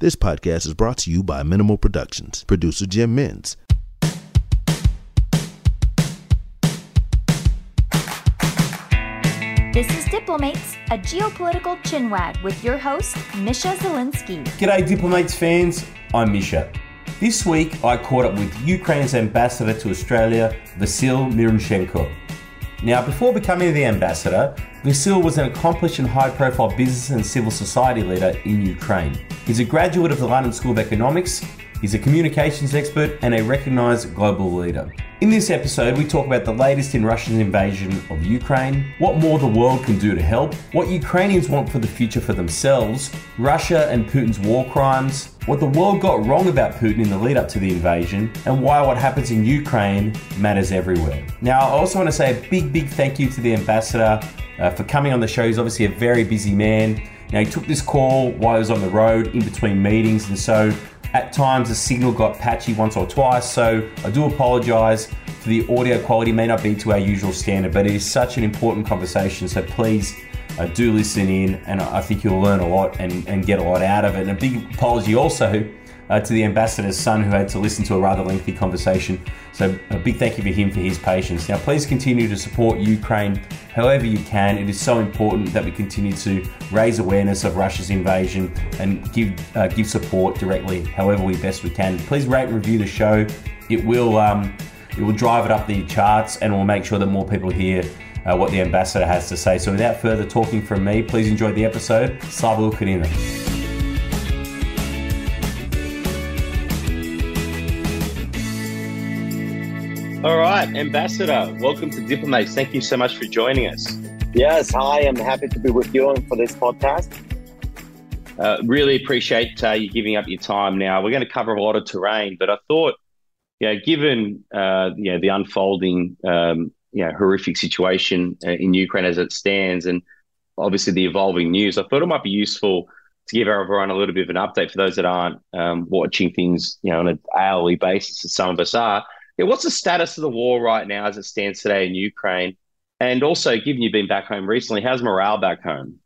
This podcast is brought to you by Minimal Productions, producer Jim Mins. This is Diplomates, a geopolitical chinwag with your host, Misha Zelinsky. G'day, Diplomates fans. I'm Misha. This week, I caught up with Ukraine's ambassador to Australia, Vasyl Myroshnychenko. Now, before becoming the ambassador, Vasyl was an accomplished and high profile business and civil society leader in Ukraine. He's a graduate of the London School of Economics, he's a communications expert, and a recognized global leader. In this episode, we talk about the latest in Russia's invasion of Ukraine, what more the world can do to help, what Ukrainians want for the future for themselves, Russia and Putin's war crimes, what the world got wrong about Putin in the lead up to the invasion, and why what happens in Ukraine matters everywhere. Now, I also want to say a big, big thank you to the ambassador uh, for coming on the show. He's obviously a very busy man. Now, he took this call while he was on the road in between meetings, and so at times the signal got patchy once or twice. So I do apologize for the audio quality, may not be to our usual standard, but it is such an important conversation. So please uh, do listen in, and I think you'll learn a lot and, and get a lot out of it. And a big apology also uh, to the ambassador's son who had to listen to a rather lengthy conversation. So a big thank you for him for his patience. Now, please continue to support Ukraine however you can. It is so important that we continue to raise awareness of Russia's invasion and give uh, give support directly, however we best we can. Please rate and review the show. It will um, it will drive it up the charts and we'll make sure that more people hear. Uh, what the ambassador has to say. So, without further talking from me, please enjoy the episode. Slava Ukraina. All right, Ambassador, welcome to Diplomates. Thank you so much for joining us. Yes, hi, I'm happy to be with you for this podcast. Uh, really appreciate uh, you giving up your time. Now we're going to cover a lot of terrain, but I thought, yeah, given uh, you know the unfolding, um, you know, horrific situation uh, in Ukraine as it stands, and obviously the evolving news, I thought it might be useful to give everyone a little bit of an update for those that aren't um, watching things, you know, on an hourly basis, as some of us are yeah, what's the status of the war right now as it stands today in Ukraine? And also, given you've been back home recently, how's morale back home?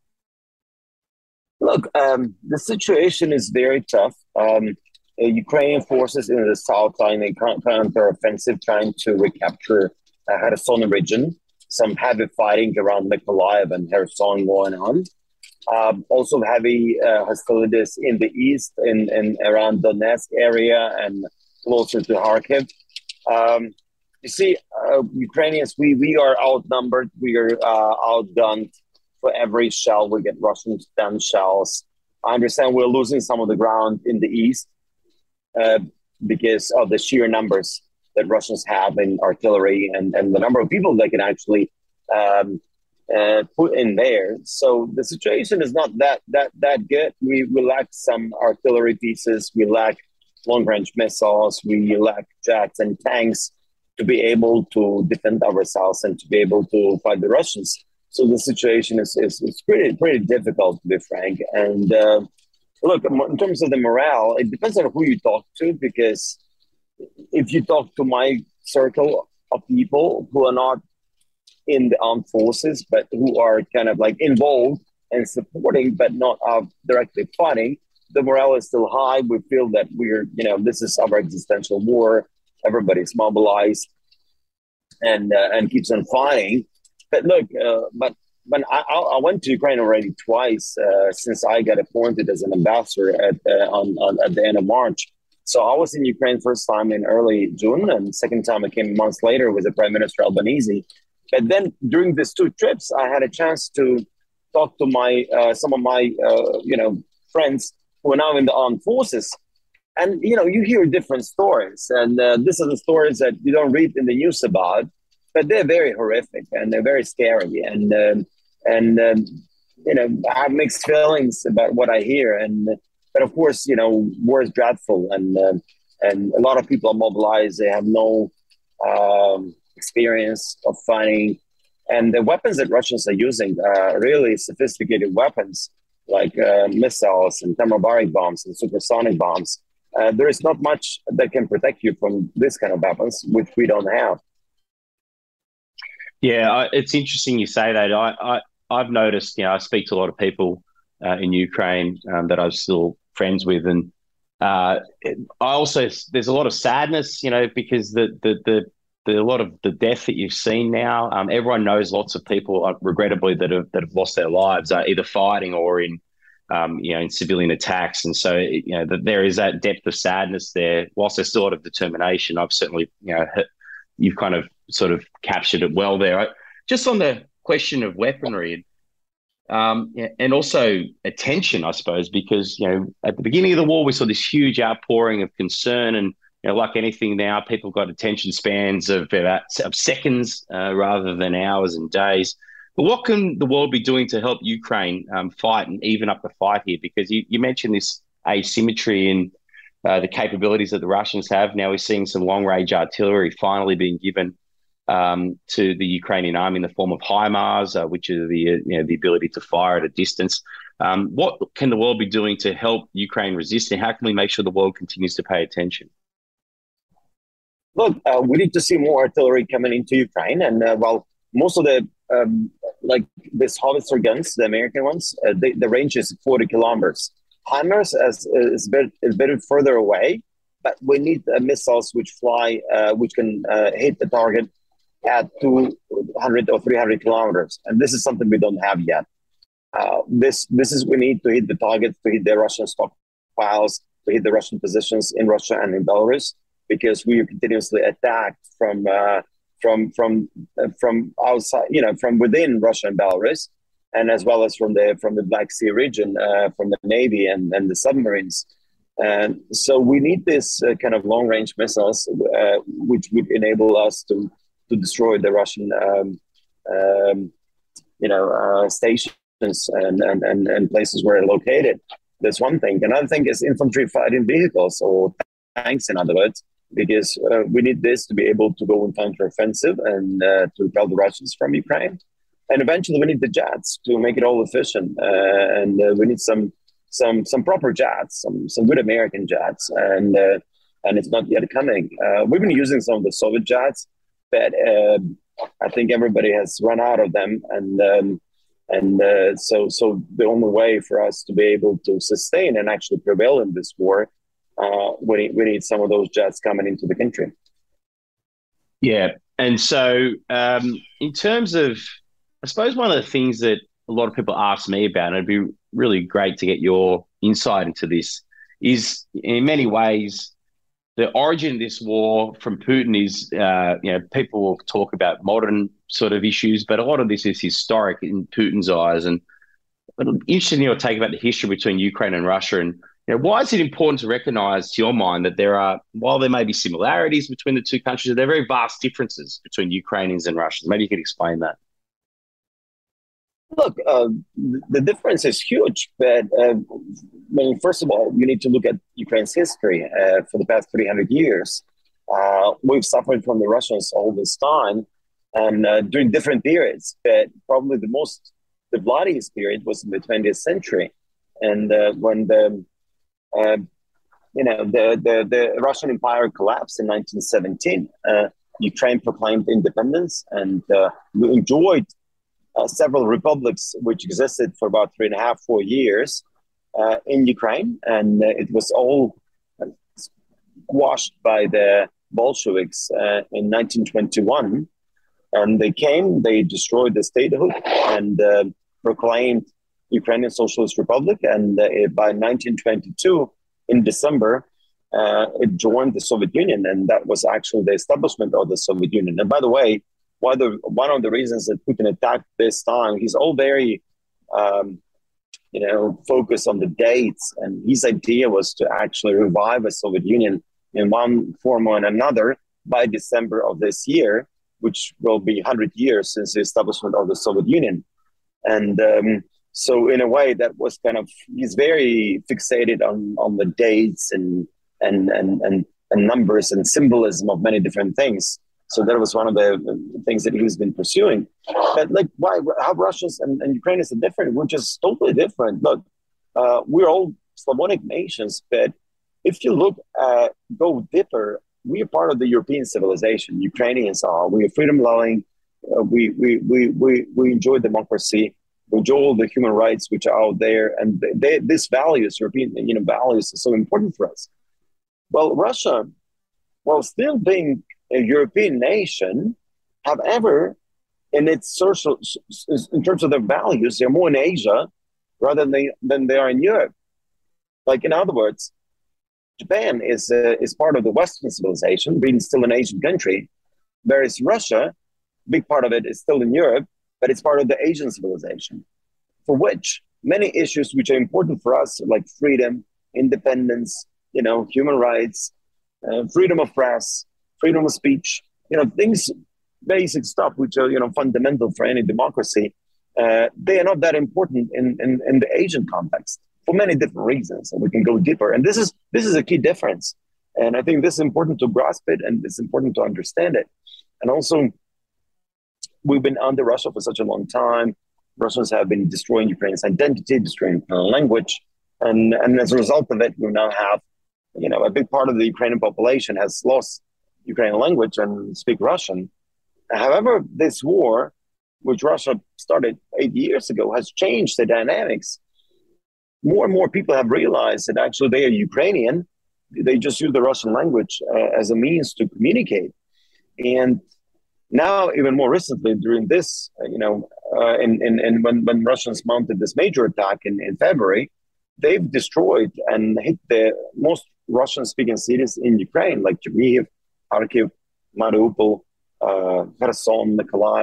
Look, um, the situation is very tough. Um, Ukrainian forces in the south are in a counter-offensive trying to recapture uh, Kherson region. Some heavy fighting around Mykolaiv and Kherson going on. Um, also heavy uh, hostilities in the east, in, in around Donetsk area and closer to Kharkiv. Um, you see, uh, Ukrainians, we we are outnumbered. We are uh, outgunned for every shell. We get Russian gun shells. I understand we're losing some of the ground in the east uh, because of the sheer numbers that Russians have in artillery and, and the number of people they can actually um, uh, put in there. So the situation is not that that that good. We we lack some artillery pieces. We lack long range missiles, we lack jets and tanks to be able to defend ourselves and to be able to fight the Russians. So the situation is, is, is pretty pretty difficult to be frank. And uh, look, in terms of the morale, it depends on who you talk to because if you talk to my circle of people who are not in the armed forces but who are kind of like involved and supporting but not uh, directly fighting, the morale is still high. We feel that we're, you know, this is our existential war. Everybody's mobilized and uh, and keeps on fighting. But look, uh, but when I, I went to Ukraine already twice uh, since I got appointed as an ambassador at uh, on, on, at the end of March. So I was in Ukraine first time in early June, and second time I came months later with the Prime Minister Albanese. But then during these two trips, I had a chance to talk to my uh, some of my uh, you know friends who are now in the armed forces. And you know, you hear different stories, and uh, this are the stories that you don't read in the news about, but they're very horrific and they're very scary. And um, and um, you know, I have mixed feelings about what I hear. And but of course, you know, war is dreadful, and uh, and a lot of people are mobilized. They have no um, experience of fighting, and the weapons that Russians are using are really sophisticated weapons like uh, missiles and thermobaric bombs and supersonic bombs. Uh, there is not much that can protect you from this kind of weapons, which we don't have. Yeah, I, it's interesting you say that. I, I have noticed, you know, I speak to a lot of people uh, in Ukraine um, that I'm still friends with, and uh, I also there's a lot of sadness, you know, because the the the the, a lot of the death that you've seen now. Um, everyone knows lots of people, uh, regrettably, that have that have lost their lives uh, either fighting or in, um, you know, in civilian attacks. And so, you know, that there is that depth of sadness there. Whilst there's still a lot of determination, I've certainly, you know, you've kind of sort of captured it well there. I, just on the question of weaponry. Um, and also attention, I suppose, because you know at the beginning of the war we saw this huge outpouring of concern and you know, like anything now, people got attention spans of about of seconds uh, rather than hours and days. But what can the world be doing to help Ukraine um, fight and even up the fight here? Because you, you mentioned this asymmetry in uh, the capabilities that the Russians have. Now we're seeing some long range artillery finally being given um, to the Ukrainian army in the form of HIMARS, uh, which is the uh, you know the ability to fire at a distance. Um, what can the world be doing to help Ukraine resist, and how can we make sure the world continues to pay attention? Look, uh, we need to see more artillery coming into Ukraine. And uh, while most of the um, like this howitzer guns, the American ones, uh, they, the range is 40 kilometers. HIMARS is, is, bit, is a bit further away, but we need uh, missiles which fly, uh, which can uh, hit the target at 200 or 300 kilometers. And this is something we don't have yet. this, this is we need to hit the targets, to hit the Russian stockpiles, to hit the Russian positions in Russia and in Belarus because we are continuously attacked from uh, from from uh, from outside, you know, from within Russia and Belarus, and as well as from the from the Black Sea region, uh, from the navy and, and the submarines. And so we need this uh, kind of long range missiles, uh, which would enable us to to destroy the Russian, um, um, you know, uh, stations and, and, and, and places where they're located. That's one thing. Another thing is infantry fighting vehicles or tanks, in other words, because uh, we need this to be able to go in counteroffensive and uh, to repel the Russians from Ukraine. And eventually, we need the jets to make it all efficient, uh, and uh, we need some some some proper jets, some some good American jets, and uh, and it's not yet coming. Uh, we've been using some of the Soviet jets, but I think everybody has run out of them, and um, and so so the only way for us to be able to sustain and actually prevail in this war uh, we, need, we need some of those jets coming into the country. Yeah. And so, um, in terms of, I suppose one of the things that a lot of people ask me about, and it'd be really great to get your insight into this, is in many ways the origin of this war from Putin is, uh, you know, people will talk about modern sort of issues, but a lot of this is historic in Putin's eyes. And interesting your take about the history between Ukraine and Russia and you know, why is it important to recognise, to your mind, that there are, while there may be similarities between the two countries, there are very vast differences between Ukrainians and Russians? Maybe you could explain that. Look, uh, the difference is huge, but uh, I mean, first of all, you need to look at Ukraine's history uh, for the past 300 years. Uh, we've suffered from the Russians all this time and uh, during different periods, but probably the most, the bloodiest period was in the 20th century. And uh, when the uh, you know, the, the, the Russian Empire collapsed in 1917. Uh, Ukraine proclaimed independence, and uh, we enjoyed uh, several republics which existed for about three and a half, four years uh, in Ukraine, and uh, it was all squashed by the Bolsheviks in 1921. And they came, they destroyed the statehood, and proclaimed Ukrainian Socialist Republic, and uh, by 1922, in December, uh, it joined the Soviet Union, and that was actually the establishment of the Soviet Union. And by the way, one of the, one of the reasons that Putin attacked this time, he's all very, um, you know, focused on the dates, and his idea was to actually revive the Soviet Union in one form or another by December of this year, which will be 100 years since the establishment of the Soviet Union. And um, so in a way that was kind of he's very fixated on on the dates and and and and, and numbers and symbolism of many different things. So that was one of the things that he's been pursuing. But like why how russians and, and ukrainians are different we're just totally different. Look uh, we're all slavonic nations but if you look at go deeper we are part of the european civilization. Ukrainians are. We are freedom loving uh, we, we we we we enjoy democracy with all the human rights which are out there, and they, this values, European you know values, are so important for us. Well, Russia, while still being a European nation, however, in its social, in terms of their values, they're more in Asia rather than they, than they are in Europe. Like in other words, Japan is uh, is part of the Western civilization, being still an Asian country, whereas Russia, big part of it is still in Europe, but it's part of the Asian civilization, for which many issues which are important for us, like freedom, independence, you know, human rights, uh, freedom of press, freedom of speech, you know, things, basic stuff which are you know fundamental for any democracy. Uh, they are not that important in, in, in the Asian context for many different reasons, and we can go deeper. And this is this is a key difference, and I think this is important to grasp it, and it's important to understand it. And also, we've been under Russia for such a long time. Russians have been destroying Ukraine's identity, destroying Ukrainian language, and and as a result of it, we now have, you know, a big part of the Ukrainian population has lost Ukrainian language and speak Russian. However, this war, which Russia started eight years ago, has changed the dynamics more and more people have realized that actually they are Ukrainian. They just use the Russian language uh, as a means to communicate. And now, even more recently, during this, uh, you know, uh, and, and, and when, when Russians mounted this major attack in, in February, they've destroyed and hit the most Russian speaking cities in Ukraine, like Chernihiv, Kharkiv, Mariupol, uh, Kherson.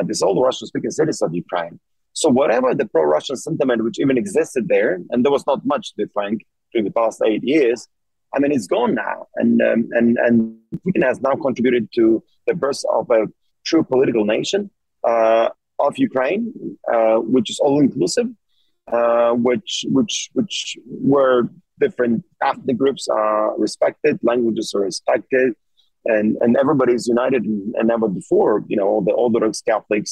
These all the Russian speaking cities of Ukraine. So whatever the pro-Russian sentiment which even existed there, and there was not much, to be frank, during the past eight years, I mean, it's gone now, and um, and and Putin has now contributed to the birth of a true political nation uh, of Ukraine, uh, which is all inclusive, uh, which which which where different ethnic groups are respected, languages are respected, and and everybody is united and, never before. You know, all the Orthodox Catholics,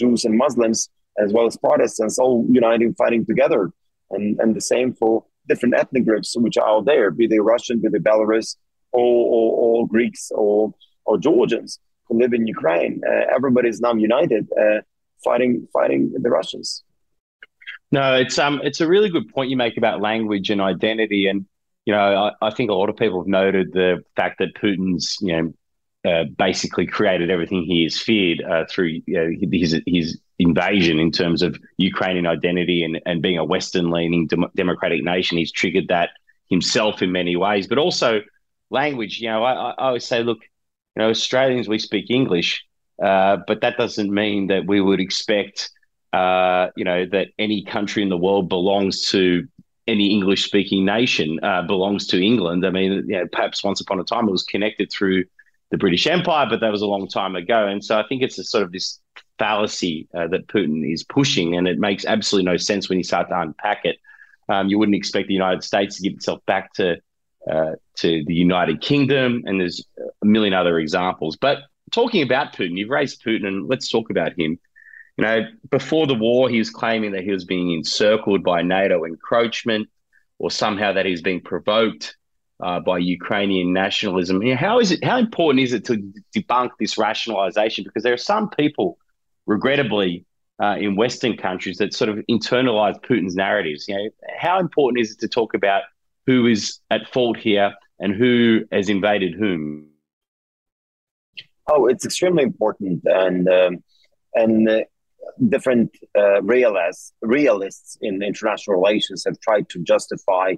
Jews, and Muslims as well as Protestants, all uniting, fighting together. And, and the same for different ethnic groups which are out there, be they Russian, be they Belarus, or, or, or Greeks, or, or Georgians who live in Ukraine. Uh, everybody is now united, uh, fighting fighting the Russians. No, it's um, it's a really good point you make about language and identity, and you know, I, I think a lot of people have noted the fact that Putin's, you know, uh, basically created everything he has feared uh, through know, his his invasion in terms of Ukrainian identity and, and being a Western leaning dem- democratic nation. He's triggered that himself in many ways, but also language. You know, I, I always say, look, you know, Australians, we speak English, uh, but that doesn't mean that we would expect, uh, you know, that any country in the world belongs to any English speaking nation, uh, belongs to England. I mean, you know, perhaps once upon a time it was connected through the British Empire, but that was a long time ago. And so I think it's a sort of this fallacy uh, that Putin is pushing, and it makes absolutely no sense when you start to unpack it. Um, you wouldn't expect the United States to give itself back to uh, to the United Kingdom, and there's a million other examples. But talking about Putin, you've raised Putin, and let's talk about him. You know, before the war, he was claiming that he was being encircled by NATO encroachment, or somehow that he's being provoked uh, by Ukrainian nationalism. How is it? How important is it to debunk this rationalization? Because there are some people regrettably, uh, in Western countries that sort of internalize Putin's narratives. You know, how important is it to talk about who is at fault here and who has invaded whom? Oh, it's extremely important, and um, and uh, different uh, realists realists in international relations have tried to justify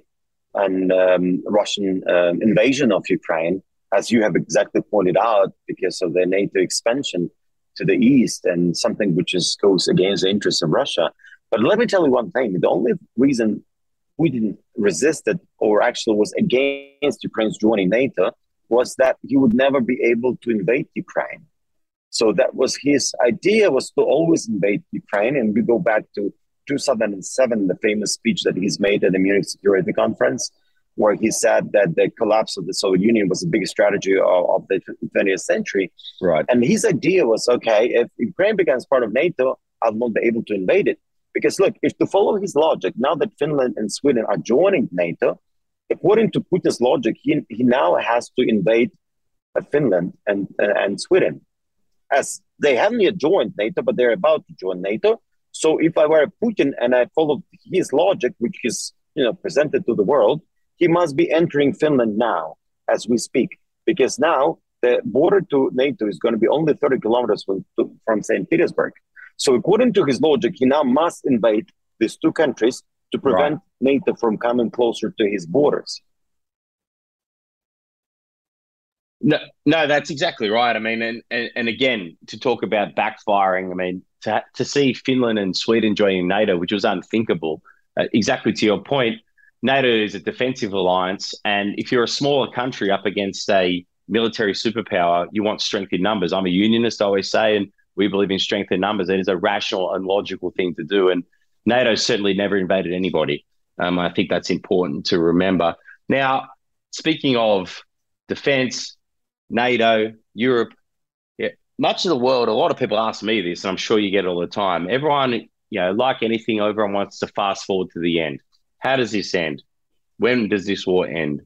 an um, Russian um, invasion of Ukraine, as you have exactly pointed out, because of the NATO expansion to the east and something which is goes against the interests of Russia. But let me tell you one thing: the only reason we didn't resist it or actually was against Ukraine's joining NATO was that he would never be able to invade Ukraine. So that was his idea was to always invade Ukraine. And we go back to 2007, the famous speech that he's made at the Munich Security Conference, where he said that the collapse of the Soviet Union was the biggest strategy of, of the 20th century. Right. And his idea was okay, if Ukraine becomes part of NATO, I'll not be able to invade it. Because look, if to follow his logic, now that Finland and Sweden are joining NATO, according to Putin's logic, he, he now has to invade uh, Finland and, and, and Sweden. As they haven't yet joined NATO, but they're about to join NATO. So if I were Putin and I followed his logic, which is you know presented to the world, he must be entering Finland now as we speak, because now the border to NATO is going to be only 30 kilometers from, from St. Petersburg. So according to his logic, he now must invade these two countries to prevent right. NATO from coming closer to his borders. No, no, that's exactly right. I mean, and, and, and again, to talk about backfiring, I mean, to, to see Finland and Sweden joining NATO, which was unthinkable, uh, exactly to your point, NATO is a defensive alliance. And if you're a smaller country up against a military superpower, you want strength in numbers. I'm a unionist, I always say, and we believe in strength in numbers. It is a rational and logical thing to do. And NATO certainly never invaded anybody. Um, I think that's important to remember. Now, speaking of defense, NATO, Europe, yeah, much of the world, a lot of people ask me this, and I'm sure you get it all the time. Everyone, you know, like anything, everyone wants to fast forward to the end. How does this end? When does this war end?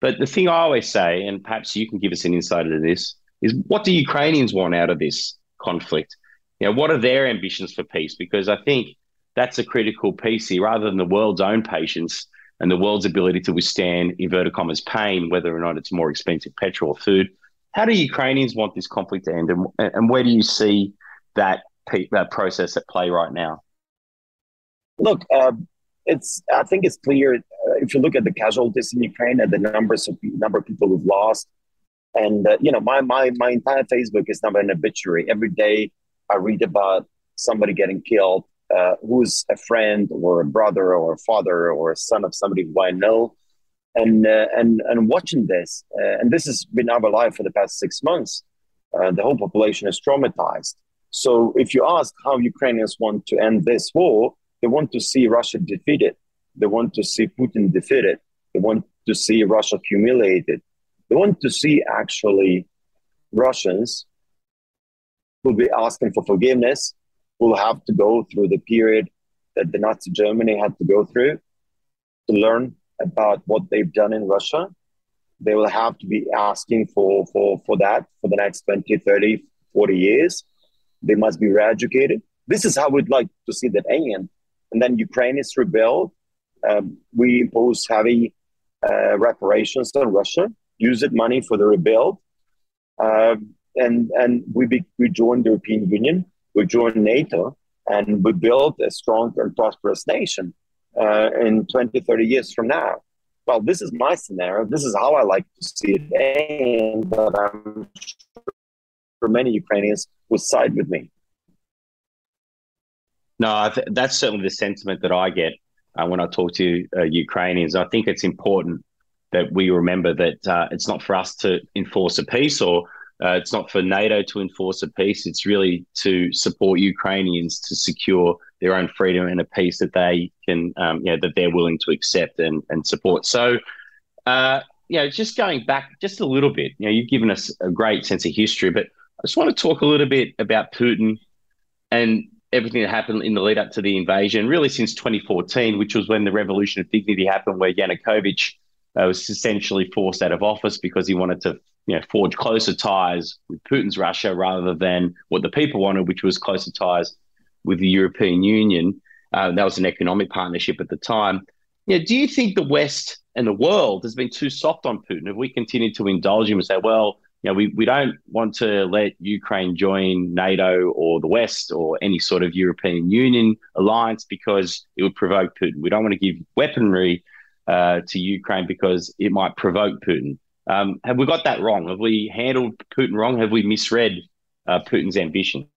But the thing I always say, and perhaps you can give us an insight into this, is what do Ukrainians want out of this conflict? You know, what are their ambitions for peace? Because I think that's a critical piece here, rather than the world's own patience and the world's ability to withstand inverted commas pain, whether or not it's more expensive petrol or food. How do Ukrainians want this conflict to end, and, and where do you see that that process at play right now? Look, uh, it's I think it's clear uh, if you look at the casualties in Ukraine and the numbers of number of people who've lost, and uh, you know my my my entire Facebook is now an obituary. Every day I read about somebody getting killed uh, who's a friend or a brother or a father or a son of somebody who I know, and uh, and and watching this, uh, and this has been our life for the past six months. Uh, the whole population is traumatized. So if you ask how Ukrainians want to end this war, they want to see Russia defeated. They want to see Putin defeated. They want to see Russia humiliated. They want to see actually Russians who will be asking for forgiveness, will have to go through the period that the Nazi Germany had to go through to learn about what they've done in Russia. They will have to be asking for, for, for that for the next 20, 30, 40 years. They must be re-educated. This is how we'd like to see that end and then Ukraine is rebelled. Um, we impose heavy uh, reparations on Russia, used money for the rebuild, uh, and and we be, we joined the European Union, we joined NATO, and we built a strong and prosperous nation uh, in 20, 30 years from now. Well, this is my scenario. This is how I like to see it, and I'm sure many Ukrainians would side with me. No, th- that's certainly the sentiment that I get uh, when I talk to uh, Ukrainians. I think it's important that we remember that uh, it's not for us to enforce a peace or uh, it's not for NATO to enforce a peace. It's really to support Ukrainians to secure their own freedom and a peace that they can, um, you know, that they're willing to accept and, and support. So, uh, you know, just going back just a little bit, you know, you've given us a great sense of history, but I just want to talk a little bit about Putin and everything that happened in the lead up to the invasion, really since 2014, which was when the revolution of dignity happened, where Yanukovych uh, was essentially forced out of office because he wanted to you know, forge closer ties with Putin's Russia rather than what the people wanted, which was closer ties with the European Union. Uh, that was an economic partnership at the time. Yeah, do you think the West and the world has been too soft on Putin? Have we continued to indulge him and say, well, you know, we, we don't want to let Ukraine join NATO or the West or any sort of European Union alliance because it would provoke Putin. We don't want to give weaponry uh, to Ukraine because it might provoke Putin. Um, have we got that wrong? Have we handled Putin wrong? Have we misread uh, Putin's ambition?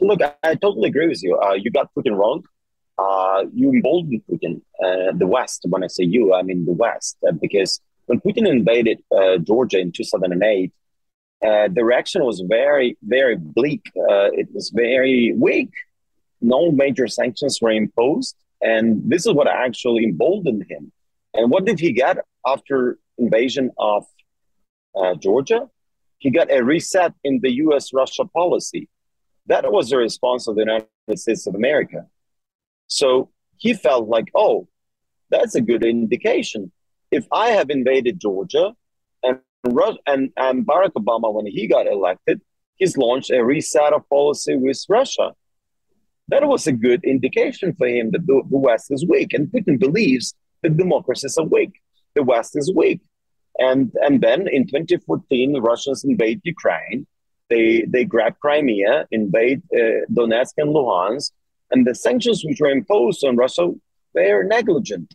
Look, I, totally agree with you. Uh, you got Putin wrong. Uh, you emboldened Putin, uh, the West. When I say you, I mean the West, uh, because when Putin invaded Georgia in 2008, uh, the reaction was very, very bleak. It was very weak. No major sanctions were imposed. And this is what actually emboldened him. And what did he get after invasion of uh, Georgia? He got a reset in the U.S. Russia policy. That was the response of the United States of America. So he felt like, oh, that's a good indication if I have invaded Georgia and and, and Barack Obama, when he got elected, he's launched a reset of policy with Russia. That was a good indication for him that the, the West is weak. And Putin believes that democracies are weak. The West is weak. And, and then in 2014, the Russians invade Ukraine. They, they grab Crimea, invade uh, Donetsk and Luhansk. And the sanctions which were imposed on Russia, they are negligent.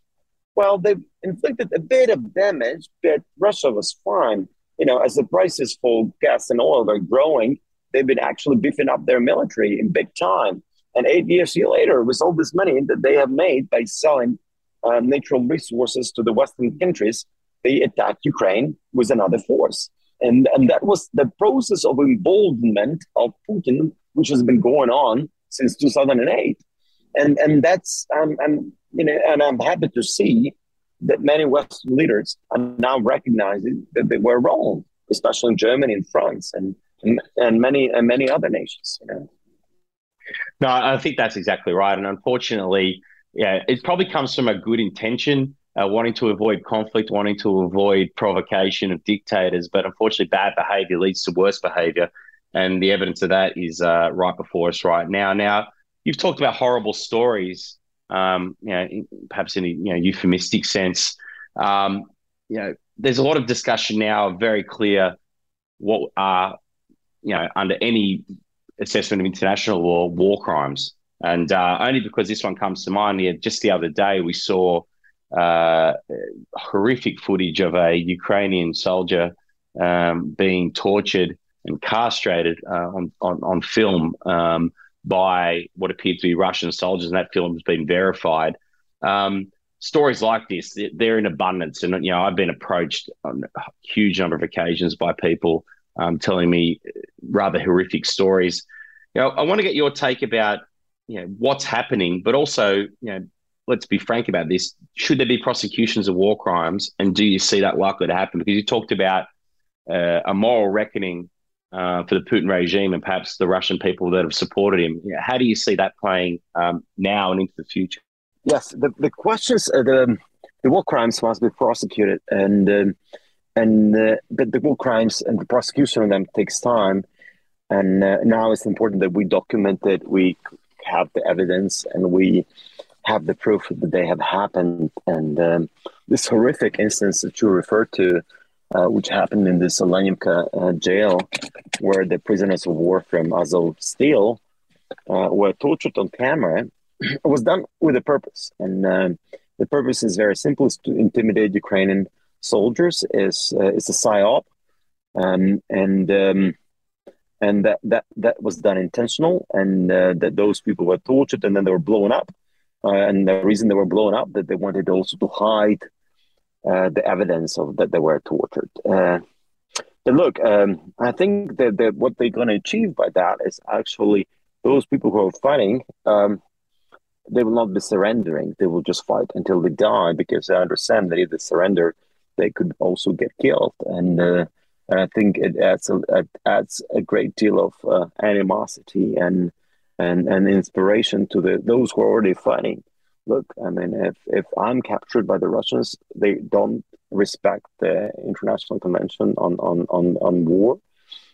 Well, they've inflicted a bit of damage, but Russia was fine. You know, as the prices for gas and oil are growing, they've been actually beefing up their military in big time. And eight years later, with all this money that they have made by selling uh, natural resources to the Western countries, they attacked Ukraine with another force. And, and that was the process of emboldenment of Putin, which has been going on since 2008. And, and that's, um, I'm, you know, and I'm happy to see that many Western leaders are now recognizing that they were wrong, especially in Germany and France and, and, and many, and many other nations, you know. No, I think that's exactly right. And unfortunately, yeah, it probably comes from a good intention, uh, wanting to avoid conflict, wanting to avoid provocation of dictators. But unfortunately, bad behavior leads to worse behavior. And the evidence of that is uh, right before us right now. Now, you've talked about horrible stories, um, you know, perhaps in a you know, euphemistic sense. Um, you know, there's a lot of discussion now, very clear what are, you know, under any assessment of international law, war crimes. And uh, only because this one comes to mind, yeah, just the other day we saw uh, horrific footage of a Ukrainian soldier um, being tortured and castrated uh, on, on, on film um, by what appeared to be Russian soldiers, and that film has been verified. Um, stories like this, they're in abundance, and you know I've been approached on a huge number of occasions by people um, telling me rather horrific stories. You know, I want to get your take about you know what's happening, but also you know let's be frank about this. Should there be prosecutions of war crimes, and do you see that likely to happen? Because you talked about uh, a moral reckoning uh, for the Putin regime and perhaps the Russian people that have supported him. Know, how do you see that playing um, now and into the future? Yes, the the questions, uh, the the war crimes must be prosecuted, and um, and uh, the, the war crimes and the prosecution of them takes time. And uh, now it's important that we document it, we have the evidence, and we have the proof that they have happened. And um, this horrific instance that you referred to, uh, which happened in the Olenivka uh, jail, where the prisoners of war from Azovstal uh, were tortured on camera, was done with a purpose. And um, the purpose is very simple: to intimidate Ukrainian soldiers is uh, is a psyop, um, and um, and that that that was done intentional, and uh, that those people were tortured and then they were blown up, uh, and the reason they were blown up that they wanted also to hide uh, the evidence of that they were tortured. Uh, but look, um, I think that, that what they're going to achieve by that is actually those people who are fighting. Um, they will not be surrendering. They will just fight until they die because they understand that if they surrender, they could also get killed. And, uh, and I think it adds a, it adds a great deal of uh, animosity and, and and inspiration to the those who are already fighting. Look, I mean, if if I'm captured by the Russians, they don't respect the International Convention on on on, on War,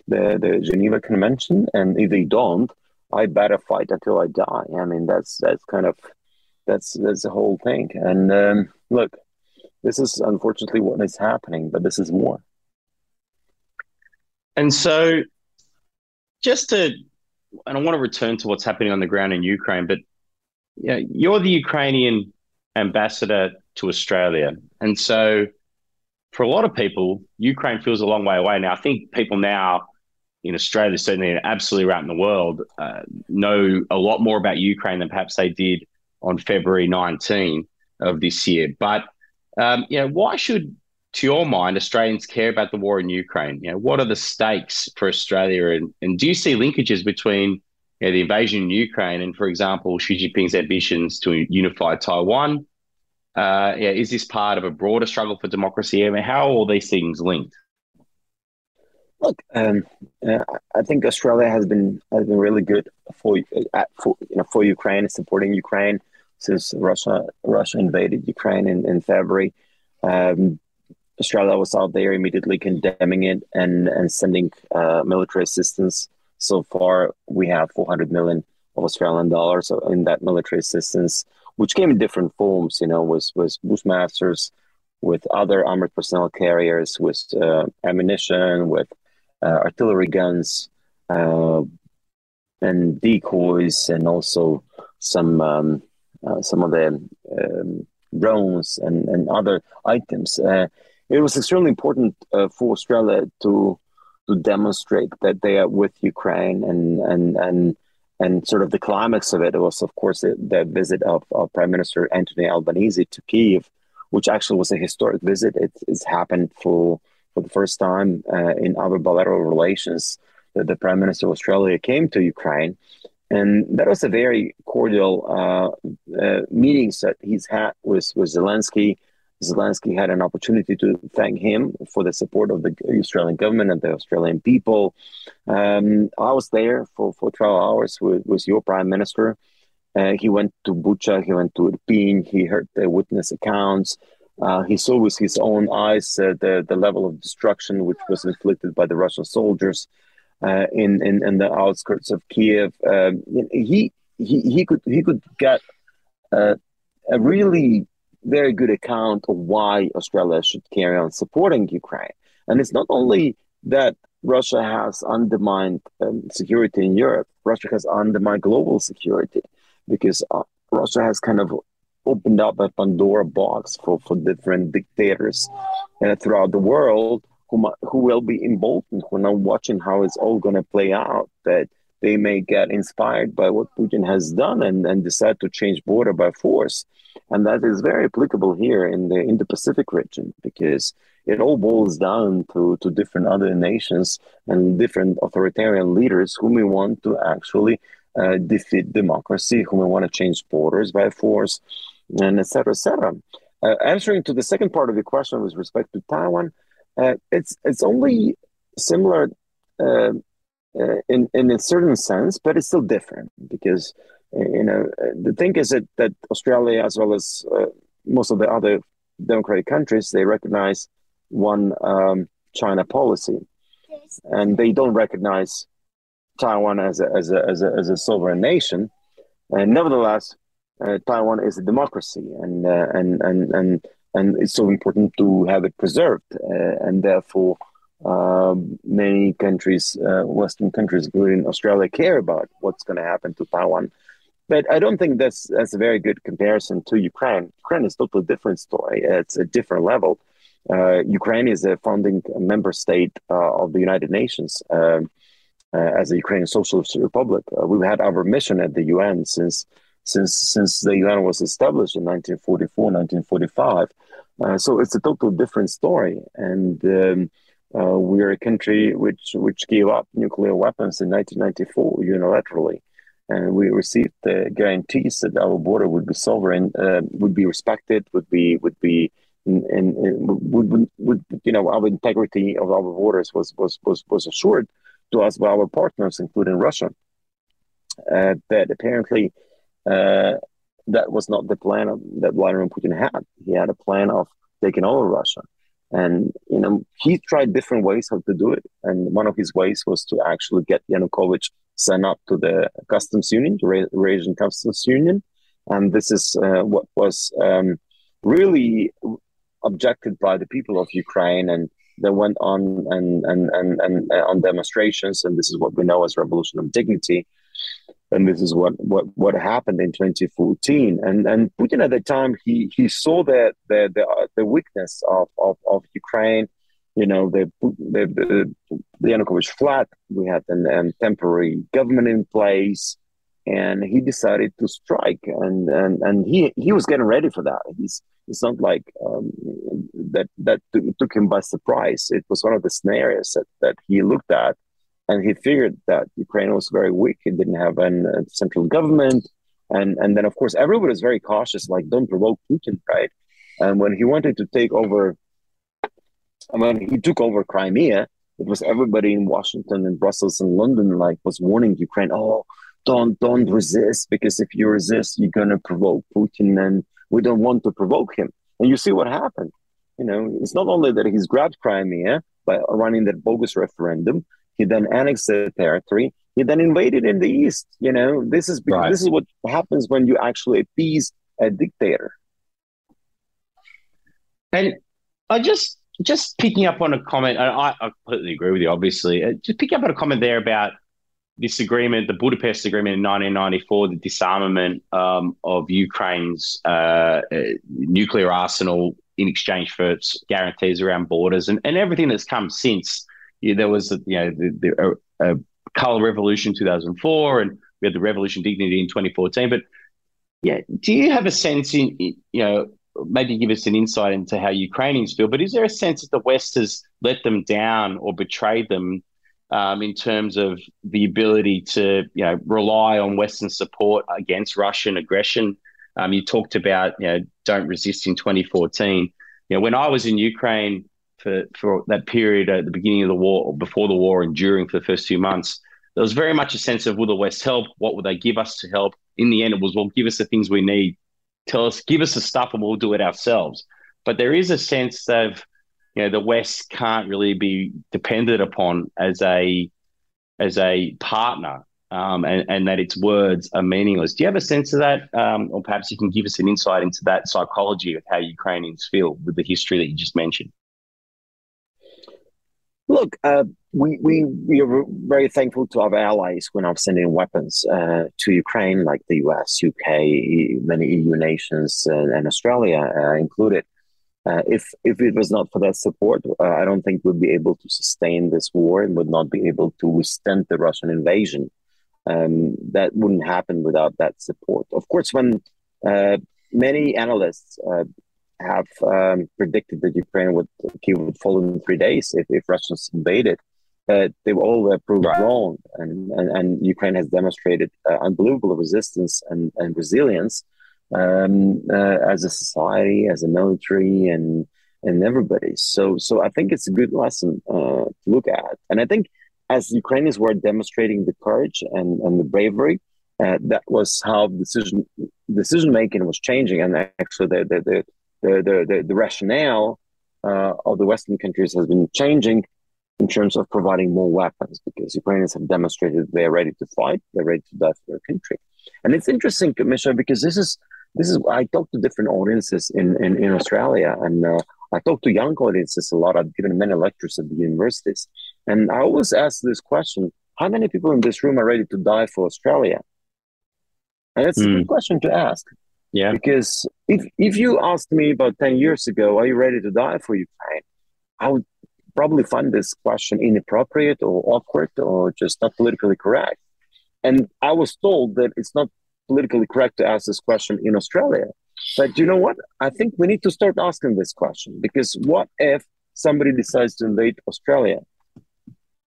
the the Geneva Convention, and if they don't, I better fight until I die. I mean, that's that's kind of that's that's the whole thing. And um, look, this is unfortunately what is happening, but this is more. And so, just to, and I want to return to what's happening on the ground in Ukraine, but know, you're the Ukrainian ambassador to Australia. And so, for a lot of people, Ukraine feels a long way away. Now, I think people now in Australia, certainly absolutely around the world, uh, know a lot more about Ukraine than perhaps they did on February 19 of this year. But um, you know, why should, to your mind, Australians care about the war in Ukraine? You know, what are the stakes for Australia, and, and do you see linkages between you know, the invasion in Ukraine and, for example, Xi Jinping's ambitions to unify Taiwan? Uh, yeah, is this part of a broader struggle for democracy? I mean, how are all these things linked? Look, um, uh, I think Australia has been has been really good for uh, for you know for Ukraine, supporting Ukraine since Russia Russia invaded Ukraine in, in February. Um, Australia was out there immediately condemning it and and sending uh, military assistance. So far, we have 400 million Australian dollars in that military assistance, which came in different forms. You know, was was Bushmasters, with other armored personnel carriers, with uh, ammunition, with uh, artillery guns, uh, and decoys, and also some um, some of the um, drones and, and other items. Uh, it was extremely important uh, for Australia to to demonstrate that they are with Ukraine and and and and sort of the climax of it was of course the, the visit of, of Prime Minister Anthony Albanese to Kiev, which actually was a historic visit. It, it's happened for for the first time uh, in our bilateral relations that the Prime Minister of Australia came to Ukraine. And that was a very cordial uh, uh, meetings that he's had with, with Zelensky, Zelensky had an opportunity to thank him for the support of the Australian government and the Australian people. Um, I was there for, for 12 hours with, with your prime minister. Uh, he went to Bucha, he went to Irpin, he heard the witness accounts. Uh, he saw with his own eyes uh, the, the level of destruction which was inflicted by the Russian soldiers uh, in, in, in the outskirts of Kiev. Um, he, he, he, could, he could get uh, a really very good account of why Australia should carry on supporting Ukraine. And it's not only that Russia has undermined um, security in Europe, Russia has undermined global security because uh, Russia has kind of opened up a Pandora box for, for different dictators uh, throughout the world who, who will be emboldened, who are now watching how it's all going to play out, that they may get inspired by what Putin has done and, and decide to change border by force. And that is very applicable here in the in the Pacific region because it all boils down to, to different other nations and different authoritarian leaders whom we want to actually uh, defeat democracy, whom we want to change borders by force, and etc. etc. Uh, answering to the second part of the question with respect to Taiwan, uh, it's it's only similar uh, uh, in in a certain sense, but it's still different because you know, the thing is that, that Australia, as well as uh, most of the other democratic countries, they recognize one um, China policy, and they don't recognize Taiwan as a, as a, as a, as a sovereign nation. And nevertheless, uh, Taiwan is a democracy, and uh, and and and and it's so important to have it preserved, uh, and therefore. Um, many countries, uh, Western countries, including Australia, care about what's going to happen to Taiwan but I don't think that's that's a very good comparison to Ukraine. Ukraine is a totally different story. It's a different level. Uh, Ukraine is a founding member state uh, of the United Nations uh, uh as a Ukrainian Socialist Republic. Uh, we've had our mission at the UN since since since the UN was established in 1944, 1945. Uh, so it's a totally different story, and um, we are a country which which gave up nuclear weapons in 1994 unilaterally and we received the guarantees that our border would be sovereign, uh, would be respected, would be would be and, would, would, would you know our integrity of our borders was was was was assured to us by our partners, including Russia. Uh, but apparently, uh, that was not the plan of, that Vladimir Putin had. He had a plan of taking over Russia, and you know he tried different ways how to do it. And one of his ways was to actually get Yanukovych sign up to the customs union, the Eurasian Customs Union, and this is uh, what was um, really objected by the people of Ukraine, and they went on and and and, and uh, on demonstrations, and this is what we know as Revolution of Dignity, and this is what what what happened in 2014, and and Putin at the time he he saw the the the, uh, the weakness of, of of Ukraine you know, the the, the, Yanukovych flat. We had a um, temporary government in place, and he decided to strike, and and and he he was getting ready for that. He's it's not like um, that that took him by surprise. It was one of the scenarios that that he looked at, and he figured that Ukraine was very weak. It didn't have a central government, and and then of course everybody was very cautious, like don't provoke Putin, right? And when he wanted to take over when he took over Crimea, it was everybody in Washington and Brussels and London like was warning Ukraine, oh, don't don't resist because if you resist, you're gonna provoke Putin, and we don't want to provoke him. And you see what happened. You know, it's not only that he's grabbed Crimea by running that bogus referendum, he then annexed the territory. he then invaded in the east. You know, this is right. this is what happens when you actually appease a dictator. And I just just picking up on a comment, I, I completely agree with you. Obviously, uh, just picking up on a comment there about this agreement, the Budapest Agreement in 1994, the disarmament um, of Ukraine's uh, uh, nuclear arsenal in exchange for its guarantees around borders and, and everything that's come since. Yeah, there was, you know, the, the uh, color revolution 2004 and we had the revolution dignity in 2014. But yeah, do you have a sense in, you know, maybe give us an insight into how Ukrainians feel, but is there a sense that the West has let them down or betrayed them um, in terms of the ability to, you know, rely on Western support against Russian aggression? Um, you talked about, you know, don't resist in 2014. You know, when I was in Ukraine for, for that period at the beginning of the war, or before the war and during for the first few months, there was very much a sense of will the West help? What will they give us to help? In the end, it was, well, give us the things we need tell us, give us the stuff, and we'll do it ourselves. But there is a sense of, you know, the West can't really be depended upon as a as a partner, um, and, and that its words are meaningless. Do you have a sense of that, um, or perhaps you can give us an insight into that psychology of how Ukrainians feel with the history that you just mentioned? Look, uh, we, we, we are very thankful to our allies when are sending weapons uh, to Ukraine, like the US, UK, many EU nations, uh, and Australia uh, included. Uh, if if it was not for that support, uh, I don't think we'd be able to sustain this war and would not be able to withstand the Russian invasion. Um, that wouldn't happen without that support. Of course, when many analysts have um, predicted that Ukraine would Kiev would fall in three days if, if Russians invaded. But they were all uh, proved right. wrong, and, and, and Ukraine has demonstrated uh, unbelievable resistance and, and resilience um, uh, as a society, as a military, and and everybody. So so I think it's a good lesson uh, to look at, and I think as Ukrainians were demonstrating the courage and, and the bravery, uh, that was how decision decision making was changing, and actually the the, the the, the, the, rationale uh, of the Western countries has been changing in terms of providing more weapons because Ukrainians have demonstrated they're ready to fight, they're ready to die for their country. And it's interesting, Commissioner, because this is this is I talk to different audiences in in, in Australia, and uh, I talk to young audiences a lot. I've given many lectures at the universities, and I always ask this question: How many people in this room are ready to die for Australia? And it's mm. a good hmm. question to ask. Yeah. Because if if you asked me about 10 years ago, are you ready to die for Ukraine? I would probably find this question inappropriate or awkward or just not politically correct. And I was told that it's not politically correct to ask this question in Australia. But you know what? I think we need to start asking this question because what if somebody decides to invade Australia?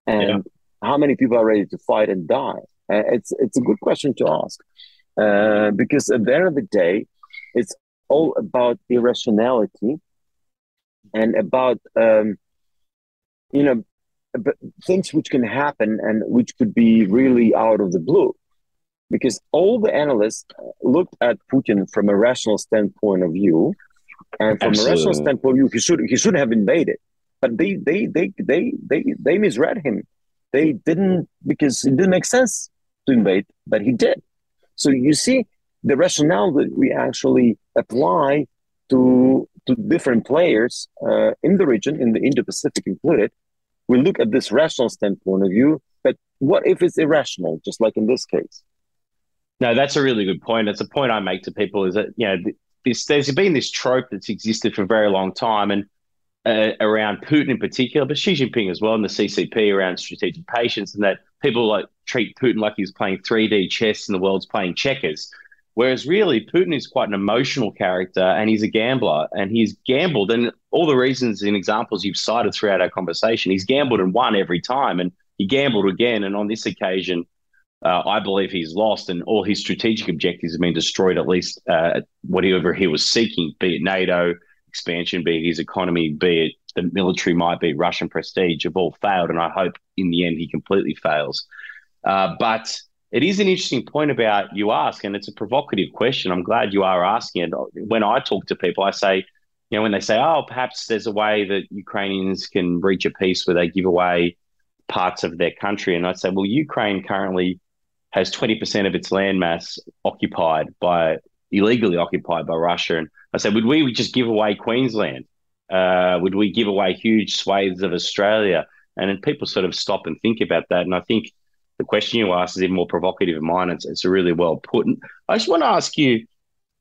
And yeah. how many people are ready to fight and die? Uh, it's it's a good question to ask. Uh, because at the end of the day, it's all about irrationality and about um, you know things which can happen and which could be really out of the blue. Because all the analysts looked at Putin from a rational standpoint of view, and from Absolutely. a rational standpoint of view, he should he should have invaded, but they they they they they they misread him. They didn't because it didn't make sense to invade, but he did. So you see the rationale that we actually apply to to different players uh, in the region, in the Indo-Pacific included. We look at this rational standpoint of view, but what if it's irrational, just like in this case? No, that's a really good point. It's a point I make to people is that you know this, there's been this trope that's existed for a very long time, and uh, around Putin in particular, but Xi Jinping as well, and the CCP around strategic patience, and that people like treat Putin like he's playing 3D chess and the world's playing checkers. Whereas really, Putin is quite an emotional character and he's a gambler and he's gambled. And all the reasons and examples you've cited throughout our conversation, he's gambled and won every time. And he gambled again. And on this occasion, uh, I believe he's lost and all his strategic objectives have been destroyed, at least uh, whatever he was seeking, be it NATO expansion, be it his economy, be it the military might be Russian prestige, have all failed. And I hope in the end he completely fails. Uh, but it is an interesting point about you ask, and it's a provocative question. I'm glad you are asking it. When I talk to people, I say, you know, when they say, oh, perhaps there's a way that Ukrainians can reach a peace where they give away parts of their country. And I'd say, well, Ukraine currently has 20% of its landmass occupied by illegally occupied by Russia. And I said, would we just give away Queensland? Uh, would we give away huge swathes of Australia? And then people sort of stop and think about that. And I think the question you asked is even more provocative of mine. It's, it's a really well put. And I just want to ask you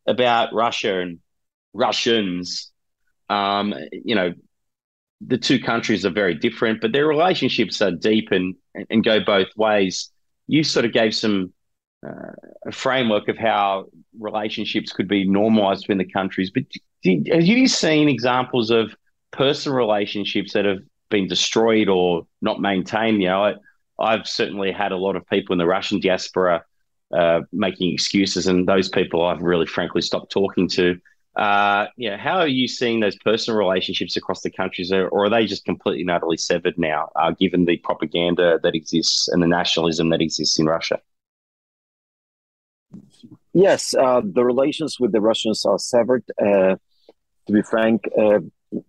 about Russia and Russians. Um, you know, the two countries are very different, but their relationships are deep and, and go both ways. You sort of gave some uh, a framework of how relationships could be normalized between the countries. But did, have you seen examples of personal relationships that have been destroyed or not maintained? You know, I, have certainly had a lot of people in the Russian diaspora uh, making excuses, and those people I've really, frankly, stopped talking to. Uh, yeah, how are you seeing those personal relationships across the countries, or, or are they just completely and utterly severed now, uh, given the propaganda that exists and the nationalism that exists in Russia? Yes, uh, the relations with the Russians are severed. Uh, to be frank, uh,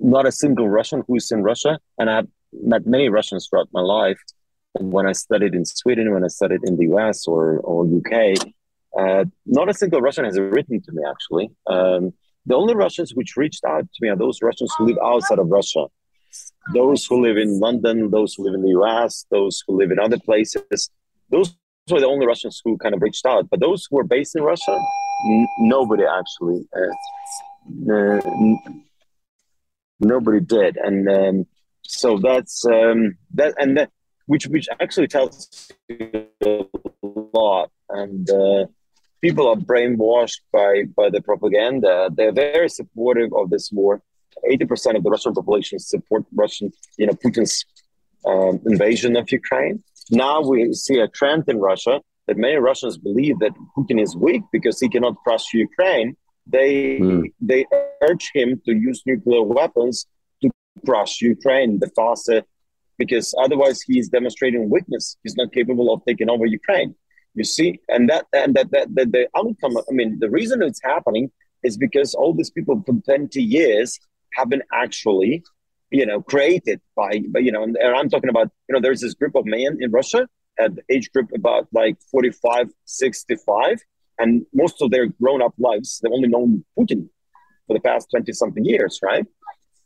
not a single Russian who's in Russia, and I've met many Russians throughout my life. When I studied in Sweden, when I studied in the US or, or UK, uh, not a single Russian has written to me actually. Um, the only Russians which reached out to me are those Russians who live outside of Russia. Those who live in London, those who live in the US, those who live in other places. Those were the only Russians who kind of reached out. But those who were based in Russia, n- nobody actually. Uh, uh, nobody did, and um, so that's um, that, and that, which which actually tells a lot. And uh, people are brainwashed by by the propaganda. They're very supportive of this war. Eighty percent of the Russian population support Russian, you know, Putin's um, invasion of Ukraine. Now we see a trend in Russia that many Russians believe that Putin is weak because he cannot crush Ukraine. They mm. they urge him to use nuclear weapons to crush Ukraine the faster, because otherwise he's demonstrating weakness. He's not capable of taking over Ukraine. You see, and that and that that, that the outcome. I mean, the reason it's happening is because all these people for twenty years have been actually you know, created by, by you know, and, I'm talking about, you know, there's this group of men in Russia at age group about like 45, 65, and most of their grown up lives, they've only known Putin for the past 20 something years, right?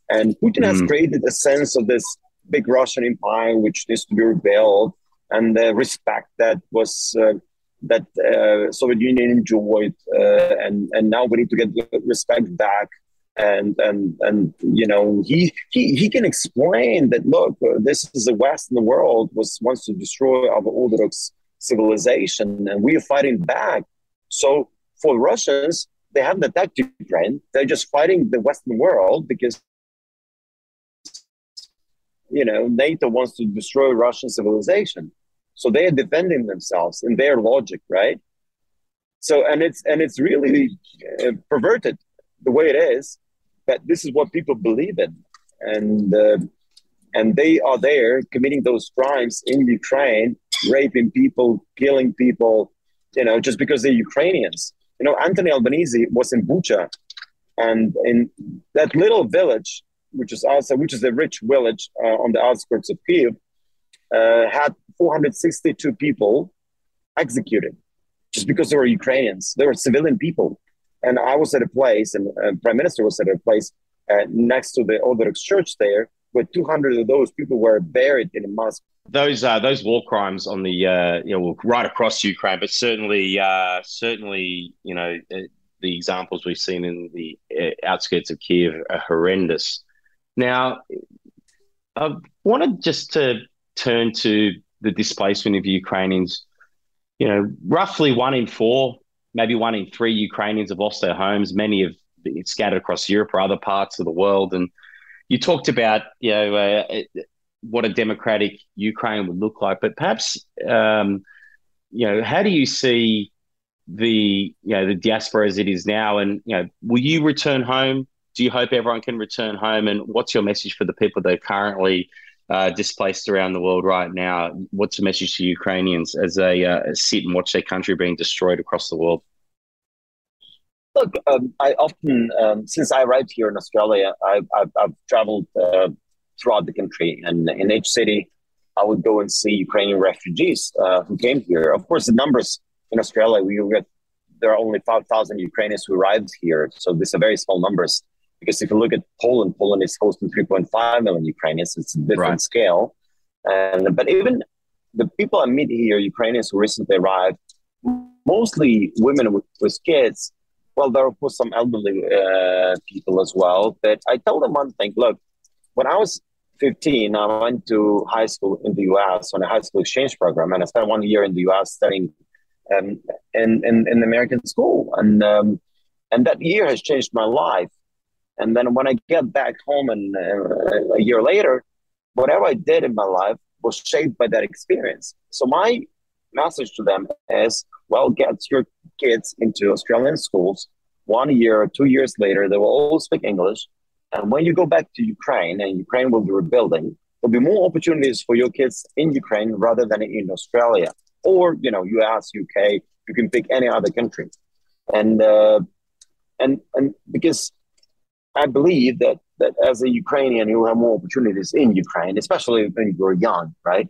And Putin mm. has created a sense of this big Russian empire which needs to be rebuilt and the respect that was. Uh, that uh, Soviet Union enjoyed, uh, and and now we need to get respect back and and and you know he he he can explain that look this is the west in the world was wants to destroy our orthodox civilization and we are fighting back. So for russians they haven't attacked ukraine they're just fighting the western world because you know nato wants to destroy russian civilization. So they are defending themselves in their logic right? So and it's and it's really uh, perverted the way it is but this is what people believe in. And uh, and they are there committing those crimes in ukraine raping people killing people you know just because they're ukrainians. You know anthony albanese was in bucha and in that little village which is also which is a rich village uh, on the outskirts of kiev uh, had 462 people executed just because they were ukrainians. They were civilian people and I was at a place, and uh, Prime Minister was at a place uh, next to the Orthodox Church there, where 200 of those people were buried in a mosque. Those uh, those war crimes on the uh, you know right across Ukraine, but certainly uh, certainly you know uh, the examples we've seen in the uh, outskirts of Kiev are horrendous. Now, I wanted just to turn to the displacement of Ukrainians. You know, roughly one in four maybe one in three Ukrainians have lost their homes. Many have scattered across Europe or other parts of the world. And you talked about, you know, uh, what a democratic Ukraine would look like, but perhaps, um, you know, how do you see the, you know, the diaspora as it is now? And, you know, will you return home? Do you hope everyone can return home? And what's your message for the people that are currently uh, displaced around the world right now. What's the message to Ukrainians as they uh, sit and watch their country being destroyed across the world? Look, um, I often, um, since I arrived here in Australia, I've, I've, I've traveled uh, throughout the country, and in each city, I would go and see Ukrainian refugees uh, who came here. Of course, the numbers in Australia, we get there are only 5,000 Ukrainians who arrived here. So these are very small numbers. Because if you look at Poland, Poland is hosting 3.5 million Ukrainians. It's a different right. scale. And but even the people I meet here, Ukrainians who recently arrived, mostly women with, with kids. Well, there are of course, some elderly uh, people as well. But I tell them one thing: look, when I was 15, I went to high school in the US on a high school exchange program, and I spent one year in the US studying um, in, in, in American school, and um, and that year has changed my life. And then when I get back home and uh, a year later, whatever I did in my life was shaped by that experience. So my message to them is, well, get your kids into Australian schools. One year or two years later, they will all speak English. And when you go back to Ukraine and Ukraine will be rebuilding, there'll be more opportunities for your kids in Ukraine rather than in Australia or you know US, UK. You can pick any other country, and uh, and and because I believe that that as a Ukrainian, you have more opportunities in Ukraine, especially when you're young, right?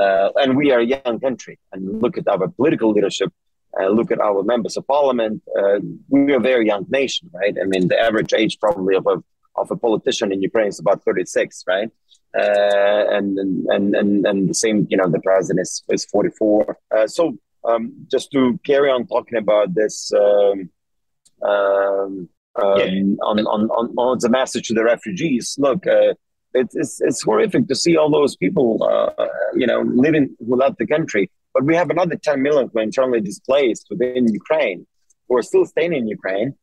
Uh, and we are a young country, and look at our political leadership. Uh, look at our members of parliament. Uh, we're a very young nation, right? I mean, the average age probably of a of a politician in Ukraine is about 36, right? Uh, and, and and and the same, you know, the president is, is 44. Uh, so um, just to carry on talking about this um, um, um yeah. on, on, on, on the message to the refugees, look, uh, it's, it's, it's horrific to see all those people, uh, you know, living who left the country. But we have another 10 million who are internally displaced within Ukraine who are still staying in Ukraine.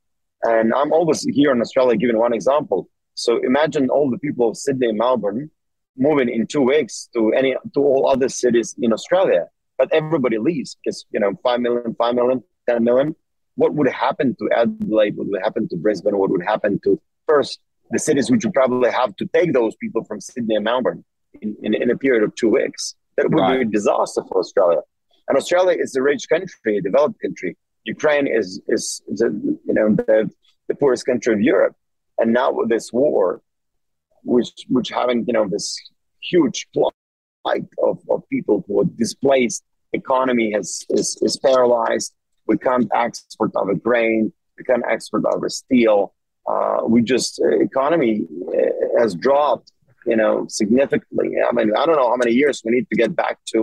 And I'm always here in Australia giving one example. So imagine all the people of Sydney and Melbourne moving in two weeks to any to all other cities in Australia. But everybody leaves because you know five million, five million, ten million. What would happen to Adelaide? What would happen to Brisbane? What would happen to first the cities which would probably have to take those people from Sydney and Melbourne in, in, in a period of two weeks? That would right. be a disaster for Australia. And Australia is a rich country, a developed country. Ukraine is is, a, you know the, the poorest country of Europe. And now with this war, which which having you know this huge flight of, of people who are displaced, economy has is, is paralyzed. We can't export grain. become can't export steel. Uh, we just uh, economy uh, has dropped, you know, significantly. I mean, I don't know how many years we need to get back to,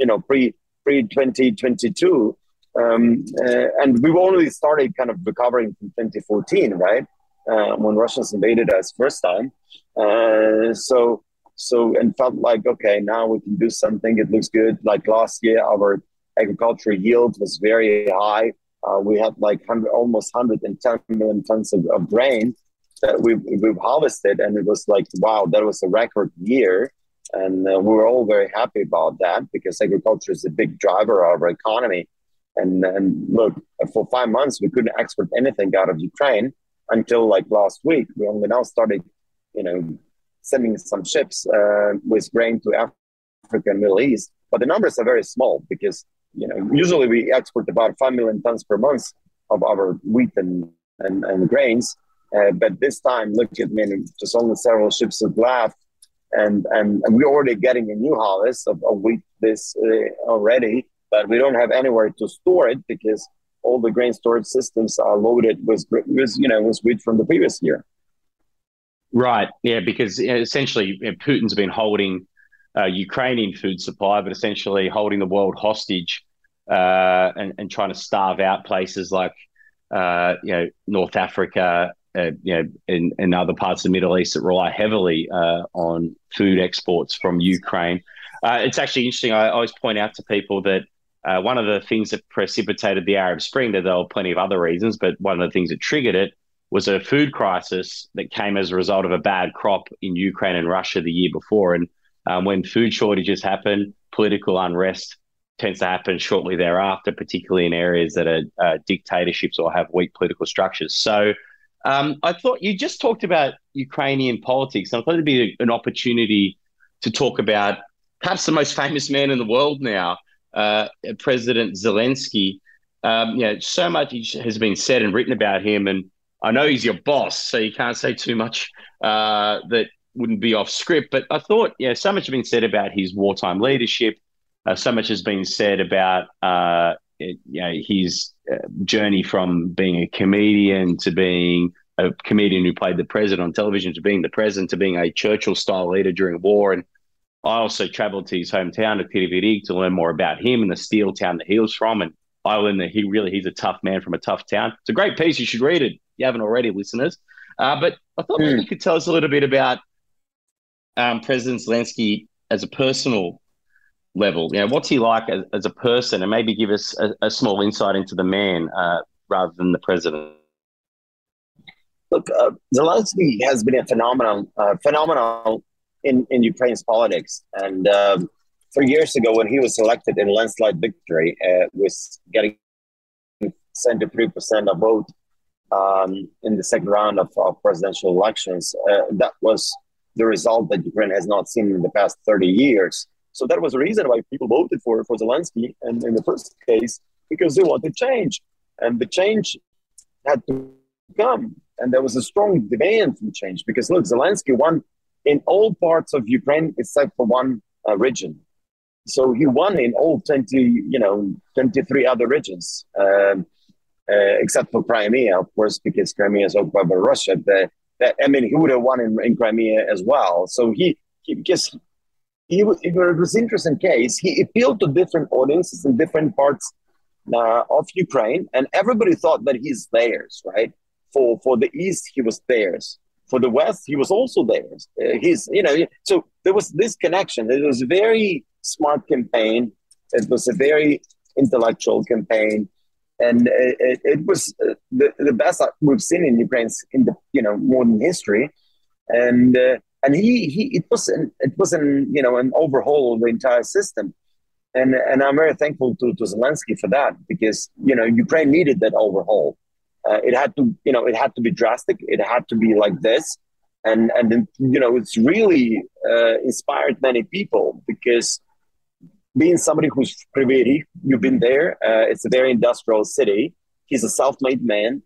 you know, pre pre twenty twenty two, um, uh, and we've only started kind of recovering from twenty fourteen, right? when Russians invaded us first time. Uh, so so and felt like okay, now we can do something. It looks good. Like last year, our agricultural yield was very high. Uh, we had like 100, almost 110 million tons of, of grain that we've, we've harvested, and it was like wow, that was a record year. And uh, we were all very happy about that because agriculture is a big driver of our economy. And, and look, for five months, we couldn't export anything out of Ukraine until like last week. We only now started, you know, sending some ships uh, with grain to Africa and Middle East. But the numbers are very small because, you know, usually we export about 5 million tons per month of our wheat and, and, and grains. Uh, but this time, look at me, just only several ships have left. And, and, and we're already getting a new harvest of, of wheat this uh, already, but we don't have anywhere to store it because all the grain storage systems are loaded with, with you know, with wheat from the previous year. Right. Yeah, because essentially Putin's been holding uh, Ukrainian food supply, but essentially holding the world hostage uh, and, and trying to starve out places like uh, you know North Africa, uh, you know, and, and other parts of the Middle East that rely heavily uh, on food exports from Ukraine. Uh, it's actually interesting. I always point out to people that one of the things that precipitated the Arab Spring, there were plenty of other reasons, but one of the things that triggered it was a food crisis that came as a result of a bad crop in Ukraine and Russia the year before. And um, when food shortages happen, political unrest tends to happen shortly thereafter, particularly in areas that are uh, dictatorships or have weak political structures. So um, I thought you just talked about Ukrainian politics. And I thought it'd be an opportunity to talk about perhaps the most famous man in the world now, uh, President Zelensky. Um, you know, so much has been said and written about him, and I know he's your boss, so you can't say too much uh, that wouldn't be off script, but I thought, yeah, so much has been said about his wartime leadership. Uh, so much has been said about uh, it, you know, his uh, journey from being a comedian to being a comedian who played the president on television to being the president to being a Churchill style leader during war. And I also traveled to his hometown of Kryvyi Rih to learn more about him and the steel town that he was from. And I learned that he really he's a tough man from a tough town. It's a great piece. You should read it. If you haven't already, listeners. Uh, but I thought maybe hmm. you could tell us a little bit about um, President Zelensky as a personal level. You know, what's he like as, as a person, and maybe give us a, a small insight into the man uh, rather than the president. Look, uh, Zelensky has been a phenomenal, uh, phenomenal in, in Ukraine's politics. And um, three years ago, when he was elected in landslide victory, uh, was getting 73% of vote um, in the second round of, of presidential elections. Uh, that was the result that Ukraine has not seen in the past 30 years. So that was the reason why people voted for, for Zelensky. And in the first case, because they wanted change. And the change had to come. And there was a strong demand for change because look, Zelensky won in all parts of Ukraine except for one uh, region. So he won in all 20, you know, 23 other regions, um, uh, except for Crimea, of course, because Crimea is occupied by Russia. But, I mean, he would have won in, in Crimea as well. So he, he because he, it was an interesting case. He appealed to different audiences in different parts uh, of Ukraine, and everybody thought that he's theirs, right? For for the East, he was theirs. For the West, he was also theirs. Uh, he's, you know, so there was this connection. It was a very smart campaign. It was a very intellectual campaign, and it, it was uh, the, the best we've seen in Ukraine's in the you know modern history. And uh, and he he it was an it was an you know an overhaul of the entire system and and I'm very thankful to, to Zelensky for that because you know Ukraine needed that overhaul. Uh, it had to you know it had to be drastic. It had to be like this, and and you know it's really uh, inspired many people because being somebody who's Kryvyi Rih, you've been there. Uh, it's a very industrial city. He's a self-made man.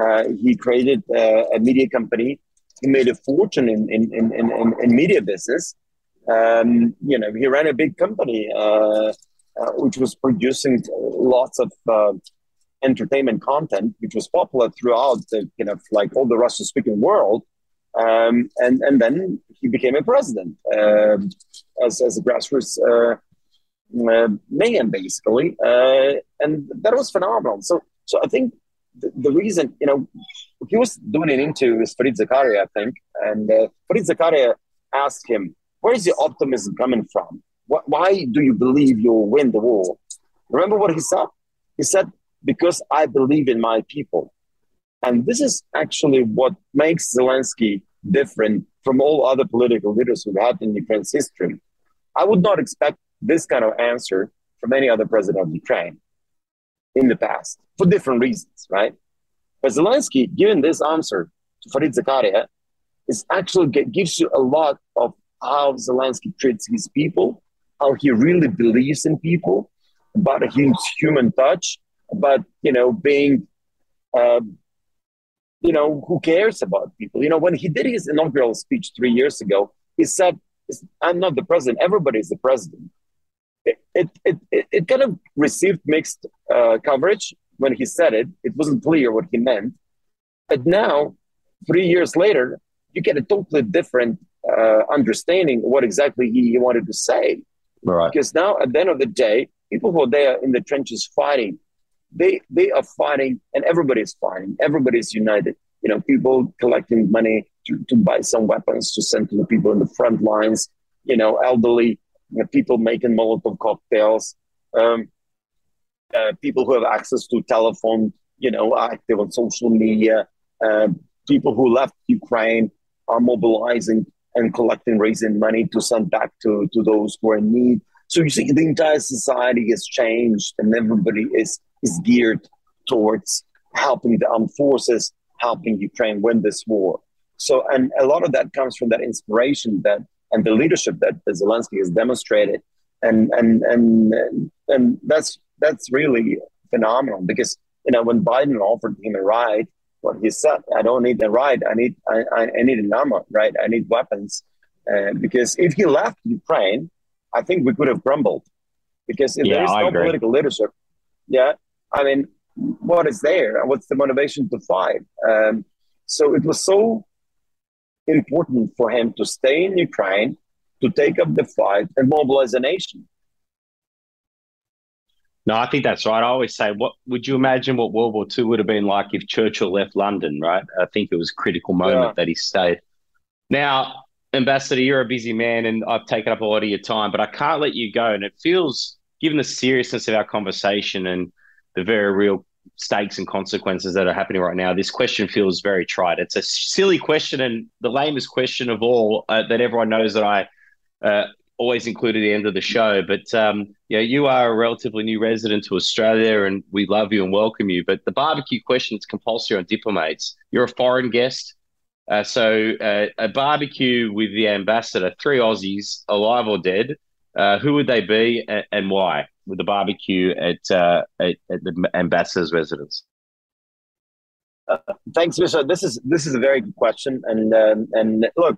Uh, he created uh, a media company he made a fortune in in in, in, in media business. Um, you know, he ran a big company uh, uh, which was producing lots of uh, entertainment content, which was popular throughout the you know like all the Russian-speaking world. Um, and and then he became a president um, as as a grassroots man, basically, uh, and that was phenomenal. So so I think the, the reason you know he was doing an interview with Fareed Zakaria, I think, and uh, Fareed Zakaria asked him, "Where is your optimism coming from? What, why do you believe you'll win the war?" Remember what he said? He said, "Because I believe in my people." And this is actually what makes Zelensky different from all other political leaders we've had in Ukraine's history. I would not expect this kind of answer from any other president of Ukraine in the past for different reasons, right? But Zelensky, given this answer to Fareed Zakaria, is actually gives you a lot of how Zelensky treats his people, how he really believes in people, about his human touch, about you know being, uh, you know, who cares about people. You know, when he did his inaugural speech three years ago, he said, "I'm not the president. Everybody is the president." It it it, it kind of received mixed uh, coverage when he said it, it wasn't clear what he meant. But now, three years later, you get a totally different uh, understanding of what exactly he, he wanted to say. Right. Because now, at the end of the day, people who are there in the trenches fighting, they they are fighting, and everybody is fighting. Everybody is united. You know, people collecting money to, to buy some weapons to send to the people in the front lines. You know, elderly people making Molotov cocktails. Um, uh, people who have access to telephone, you know, active on social media, uh, people who left Ukraine are mobilizing and collecting, raising money to send back to, to those who are in need. So you see, the entire society has changed, and everybody is is geared towards helping the armed forces, helping Ukraine win this war. So, and a lot of that comes from that inspiration that and the leadership that, Zelensky has demonstrated, and and and and that's that's really phenomenal because you know when Biden offered him a ride what he said. I don't need a ride. I need I, I need an armor, right? I need weapons. Uh, because if he left Ukraine, I think we could have grumbled. Because if Yeah, there is I no agree. political leadership, yeah, I mean, what is there? What's the motivation to fight? Um, so it was so important for him to stay in Ukraine, to take up the fight and mobilize a nation. No, I think that's right. I always say, what would you imagine what World War II would have been like if Churchill left London, right? I think it was a critical moment Yeah. that he stayed. Now, Ambassador, you're a busy man and I've taken up a lot of your time, but I can't let you go. And it feels, given the seriousness of our conversation and the very real stakes and consequences that are happening right now, this question feels very trite. It's a silly question and the lamest question of all uh, that everyone knows that I uh, always include at the end of the show. But um, yeah, you are a relatively new resident to Australia, and we love you and welcome you. But the barbecue question is compulsory on diplomates. You're a foreign guest, uh, so uh, a barbecue with the ambassador, three Aussies, alive or dead. Uh, who would they be, and, and why? With the barbecue at, uh, at at the ambassador's residence. Thanks, Misha. This is this is a very good question, and um, and look,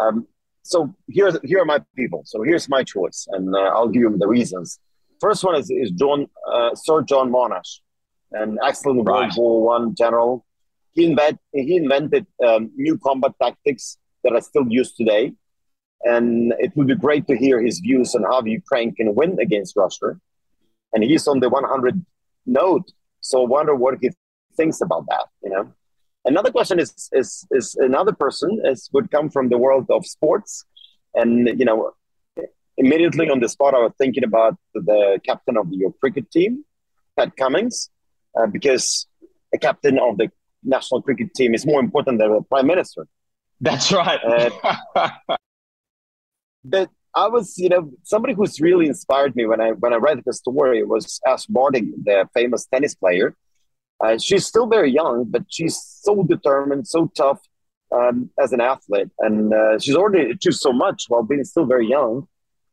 um, so here here are my people. So here's my choice, and uh, I'll give you the reasons. First one is is John uh, Sir John Monash, an excellent Right. World War One general. He invent he invented um, new combat tactics that are still used today, and it would be great to hear his views on how Ukraine can win against Russia. And he's on the 100 note, so I wonder what he thinks about that. You know. Another question is is is another person is would come from the world of sports, and you know, immediately on the spot I was thinking about the captain of your cricket team, Pat Cummins, uh, because a captain of the national cricket team is more important than a prime minister. That's right. But I was, you know, somebody who's really inspired me when I when I read the story was Ash Barty, the famous tennis player. Uh, she's still very young, but she's so determined, so tough um, as an athlete, and uh, she's already achieved so much while being still very young.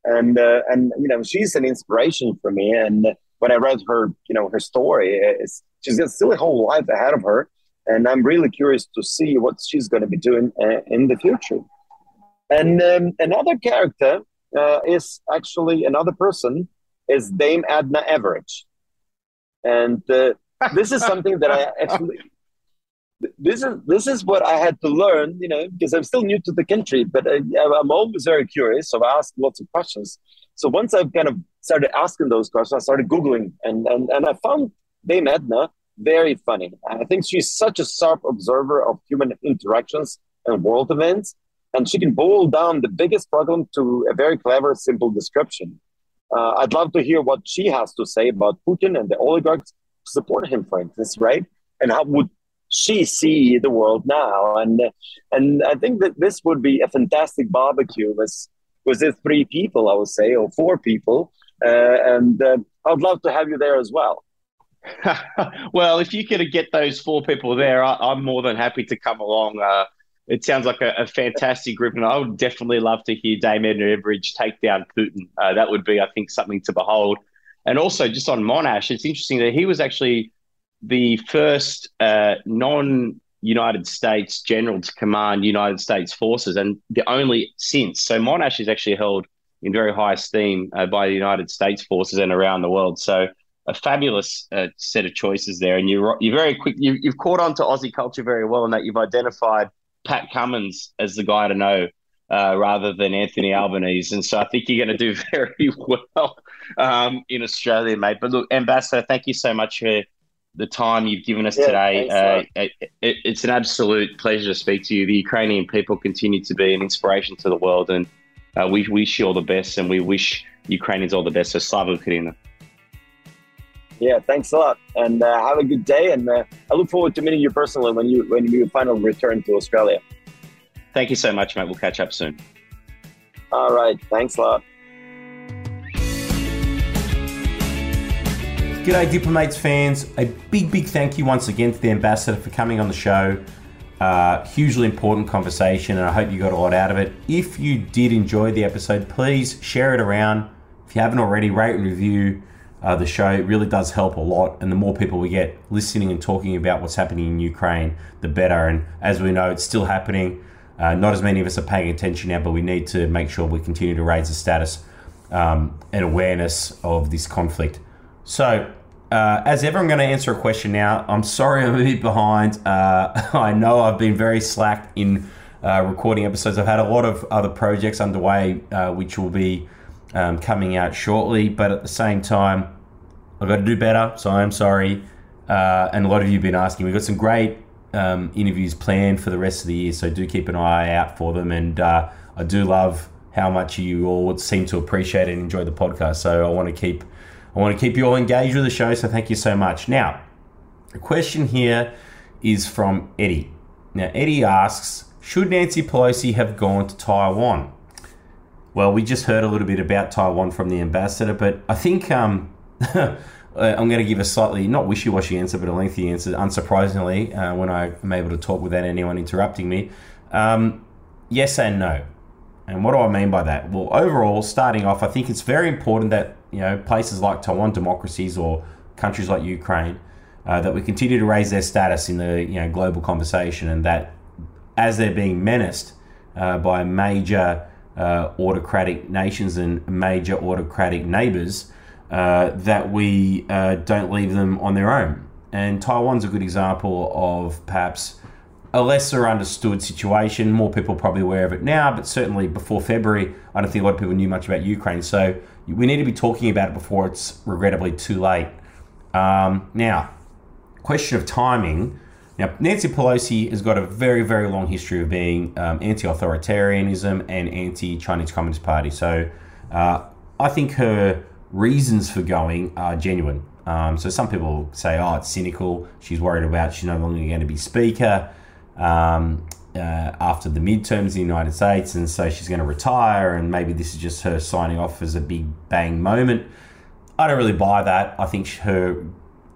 And uh, and you know, she's an inspiration for me. And when I read her, you know, her story, she's got still a whole life ahead of her, and I'm really curious to see what she's going to be doing uh, in the future. And um, another character uh, is actually another person is Dame Edna Everage, and uh, this is something that I actually this is this is what I had to learn, you know, because I'm still new to the country, but I, I'm always very curious, so I ask lots of questions. So once I've kind of started asking those questions, I started googling, and and and I found Dame Edna very funny. I think she's such a sharp observer of human interactions and world events, and she can boil down the biggest problem to a very clever, simple description. Uh, I'd love to hear what she has to say about Putin and the oligarchs support him, for instance, right? And how would she see the world now? And and I think that this would be a fantastic barbecue with with the three people, I would say, or four people. Uh, and uh, I'd love to have you there as well. well, if you could get those four people there, I, I'm more than happy to come along. It sounds like a, a fantastic group, and I would definitely love to hear Dame Edna Everage take down Putin. Uh, that would be, I think, something to behold. And also, just on Monash, it's interesting that he was actually the first uh, non United States general to command United States forces, and the only since. So Monash is actually held in very high esteem uh, by the United States forces and around the world. So a fabulous uh, set of choices there, and you're you're very quick. You, you've caught on to Aussie culture very well, in that you've identified Pat Cummins as the guy to know. Uh, rather than Anthony Albanese. And so I think you're going to do very well um, in Australia, mate. But look, Ambassador, thank you so much for the time you've given us Yeah, today. Uh, it, it, it's an absolute pleasure to speak to you. The Ukrainian people continue to be an inspiration to the world, and uh, we wish you all the best, and we wish Ukrainians all the best. So, Slava Ukraina. Yeah, thanks a lot, and uh, have a good day. And uh, I look forward to meeting you personally when you when you finally return to Australia. Thank you so much, mate. We'll catch up soon. All right, thanks a lot. G'day, Diplomates fans. A big, big thank you once again to the ambassador for coming on the show. Uh, hugely important conversation, and I hope you got a lot out of it. If you did enjoy the episode, please share it around. If you haven't already, rate and review uh, the show. It really does help a lot. And the more people we get listening and talking about what's happening in Ukraine, the better. And as we know, it's still happening. Uh, not as many of us are paying attention now, but we need to make sure we continue to raise the status um, and awareness of this conflict. So, uh, as ever, I'm going to answer a question now. I'm sorry I'm a bit behind. Uh, I know I've been very slack in uh, recording episodes. I've had a lot of other projects underway, uh, which will be um, coming out shortly, but at the same time, I've got to do better. So I'm sorry. Uh, and a lot of you have been asking. We've got some great um, interviews planned for the rest of the year, so do keep an eye out for them. And uh, I do love how much you all seem to appreciate and enjoy the podcast. So I want to keep I want to keep you all engaged with the show. So thank you so much. Now, the question here is from Eddie. Now Eddie asks, should Nancy Pelosi have gone to Taiwan? Well, we just heard a little bit about Taiwan from the ambassador, but I think um, I'm going to give a slightly not wishy-washy answer, but a lengthy answer. Unsurprisingly, uh, when I am able to talk without anyone interrupting me, um, yes and no. And what do I mean by that? Well, overall, starting off, I think it's very important that you know places like Taiwan, democracies, or countries like Ukraine, uh, that we continue to raise their status in the you know global conversation, and that as they're being menaced uh, by major uh, autocratic nations and major autocratic neighbors, uh, that we uh, don't leave them on their own. And Taiwan's a good example of perhaps a lesser understood situation. More people probably aware of it now, but certainly before February, I don't think a lot of people knew much about Ukraine. So we need to be talking about it before it's regrettably too late. Um, now, question of timing. Now, Nancy Pelosi has got a very, very long history of being um, anti authoritarianism and anti Chinese Communist Party. So uh, I think her reasons for going are genuine. Um, so some people say, oh, it's cynical. She's worried about she's no longer going to be Speaker um, uh, after the midterms in the United States, and so she's going to retire, and maybe this is just her signing off as a big bang moment. I don't really buy that. I think her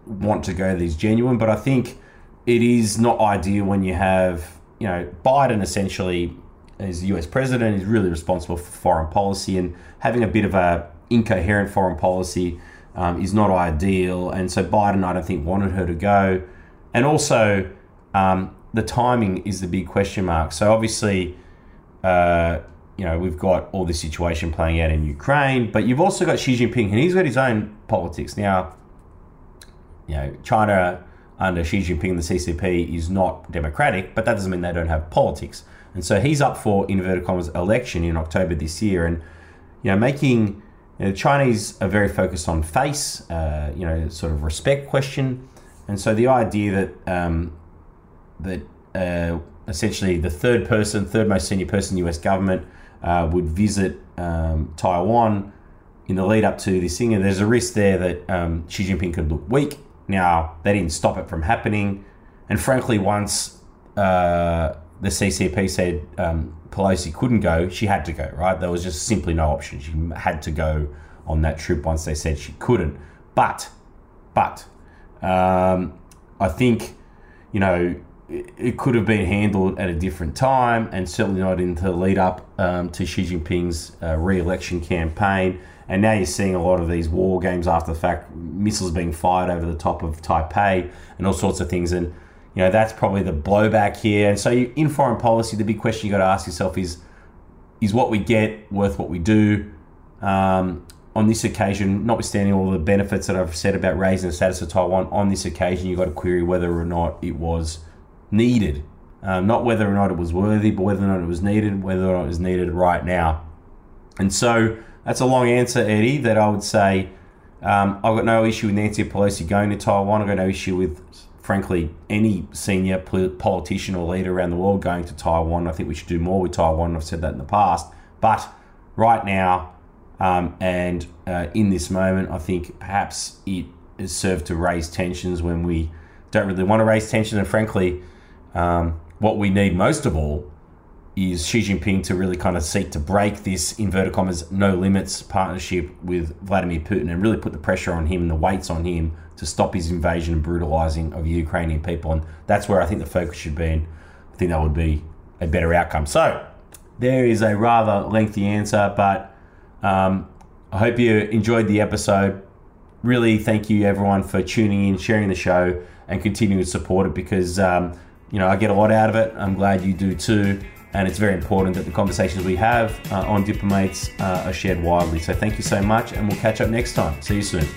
want to go is genuine, but I think it is not ideal when you have, you know, Biden essentially as US president is really responsible for foreign policy and having a bit of a incoherent foreign policy um, is not ideal. And so Biden, I don't think, wanted her to go. And also, um, the timing is the big question mark. So obviously, uh, you know, we've got all this situation playing out in Ukraine, but you've also got Xi Jinping, and he's got his own politics. Now, you know, China under Xi Jinping, the CCP, is not democratic, but that doesn't mean they don't have politics. And so he's up for inverted commas election in October this year, and you know, making you know, the Chinese are very focused on face, uh, you know, sort of respect question, and so the idea that um, that uh, essentially the third person, third most senior person in the U.S. government uh, would visit um, Taiwan in the lead up to this thing, and there's a risk there that um, Xi Jinping could look weak now, they didn't stop it from happening. And frankly, once uh, the CCP said um, Pelosi couldn't go, she had to go, right? There was just simply no option. She had to go on that trip once they said she couldn't. But, but, um, I think, you know, it, it could have been handled at a different time and certainly not in the lead up um, to Xi Jinping's uh, re election campaign. And now you're seeing a lot of these war games after the fact, missiles being fired over the top of Taipei and all sorts of things. And, you know, that's probably the blowback here. And so you, in foreign policy, the big question you got to ask yourself is, is what we get worth what we do? Um, on this occasion, notwithstanding all the benefits that I've said about raising the status of Taiwan, on this occasion, you've got to query whether or not it was needed. Um, not whether or not it was worthy, but whether or not it was needed, whether or not it was needed right now. And so that's a long answer, Eddie, that I would say um, I've got no issue with Nancy Pelosi going to Taiwan. I've got no issue with, frankly, any senior politician or leader around the world going to Taiwan. I think we should do more with Taiwan. I've said that in the past. But right now, um, and uh, in this moment, I think perhaps it has served to raise tensions when we don't really want to raise tension. And frankly, um, what we need most of all is Xi Jinping to really kind of seek to break this inverted commas no limits partnership with Vladimir Putin and really put the pressure on him and the weights on him to stop his invasion and brutalizing of the Ukrainian people. And that's where I think the focus should be. And I think that would be a better outcome. So there is a rather lengthy answer, but um, I hope you enjoyed the episode. really thank you everyone for tuning in, sharing the show, and continuing to support it because um, you know I get a lot out of it. I'm glad you do too, and it's very important that the conversations we have uh, on Diplomates uh, are shared widely. So thank you so much, and we'll catch up next time. See you soon.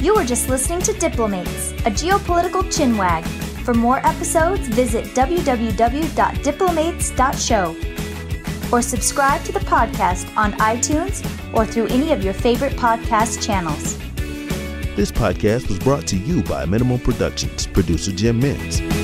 You were just listening to Diplomates, a geopolitical chinwag. For more episodes, visit www.diplomates.show or subscribe to the podcast on iTunes or through any of your favorite podcast channels. This podcast was brought to you by Minimal Productions, producer Jim Mintz.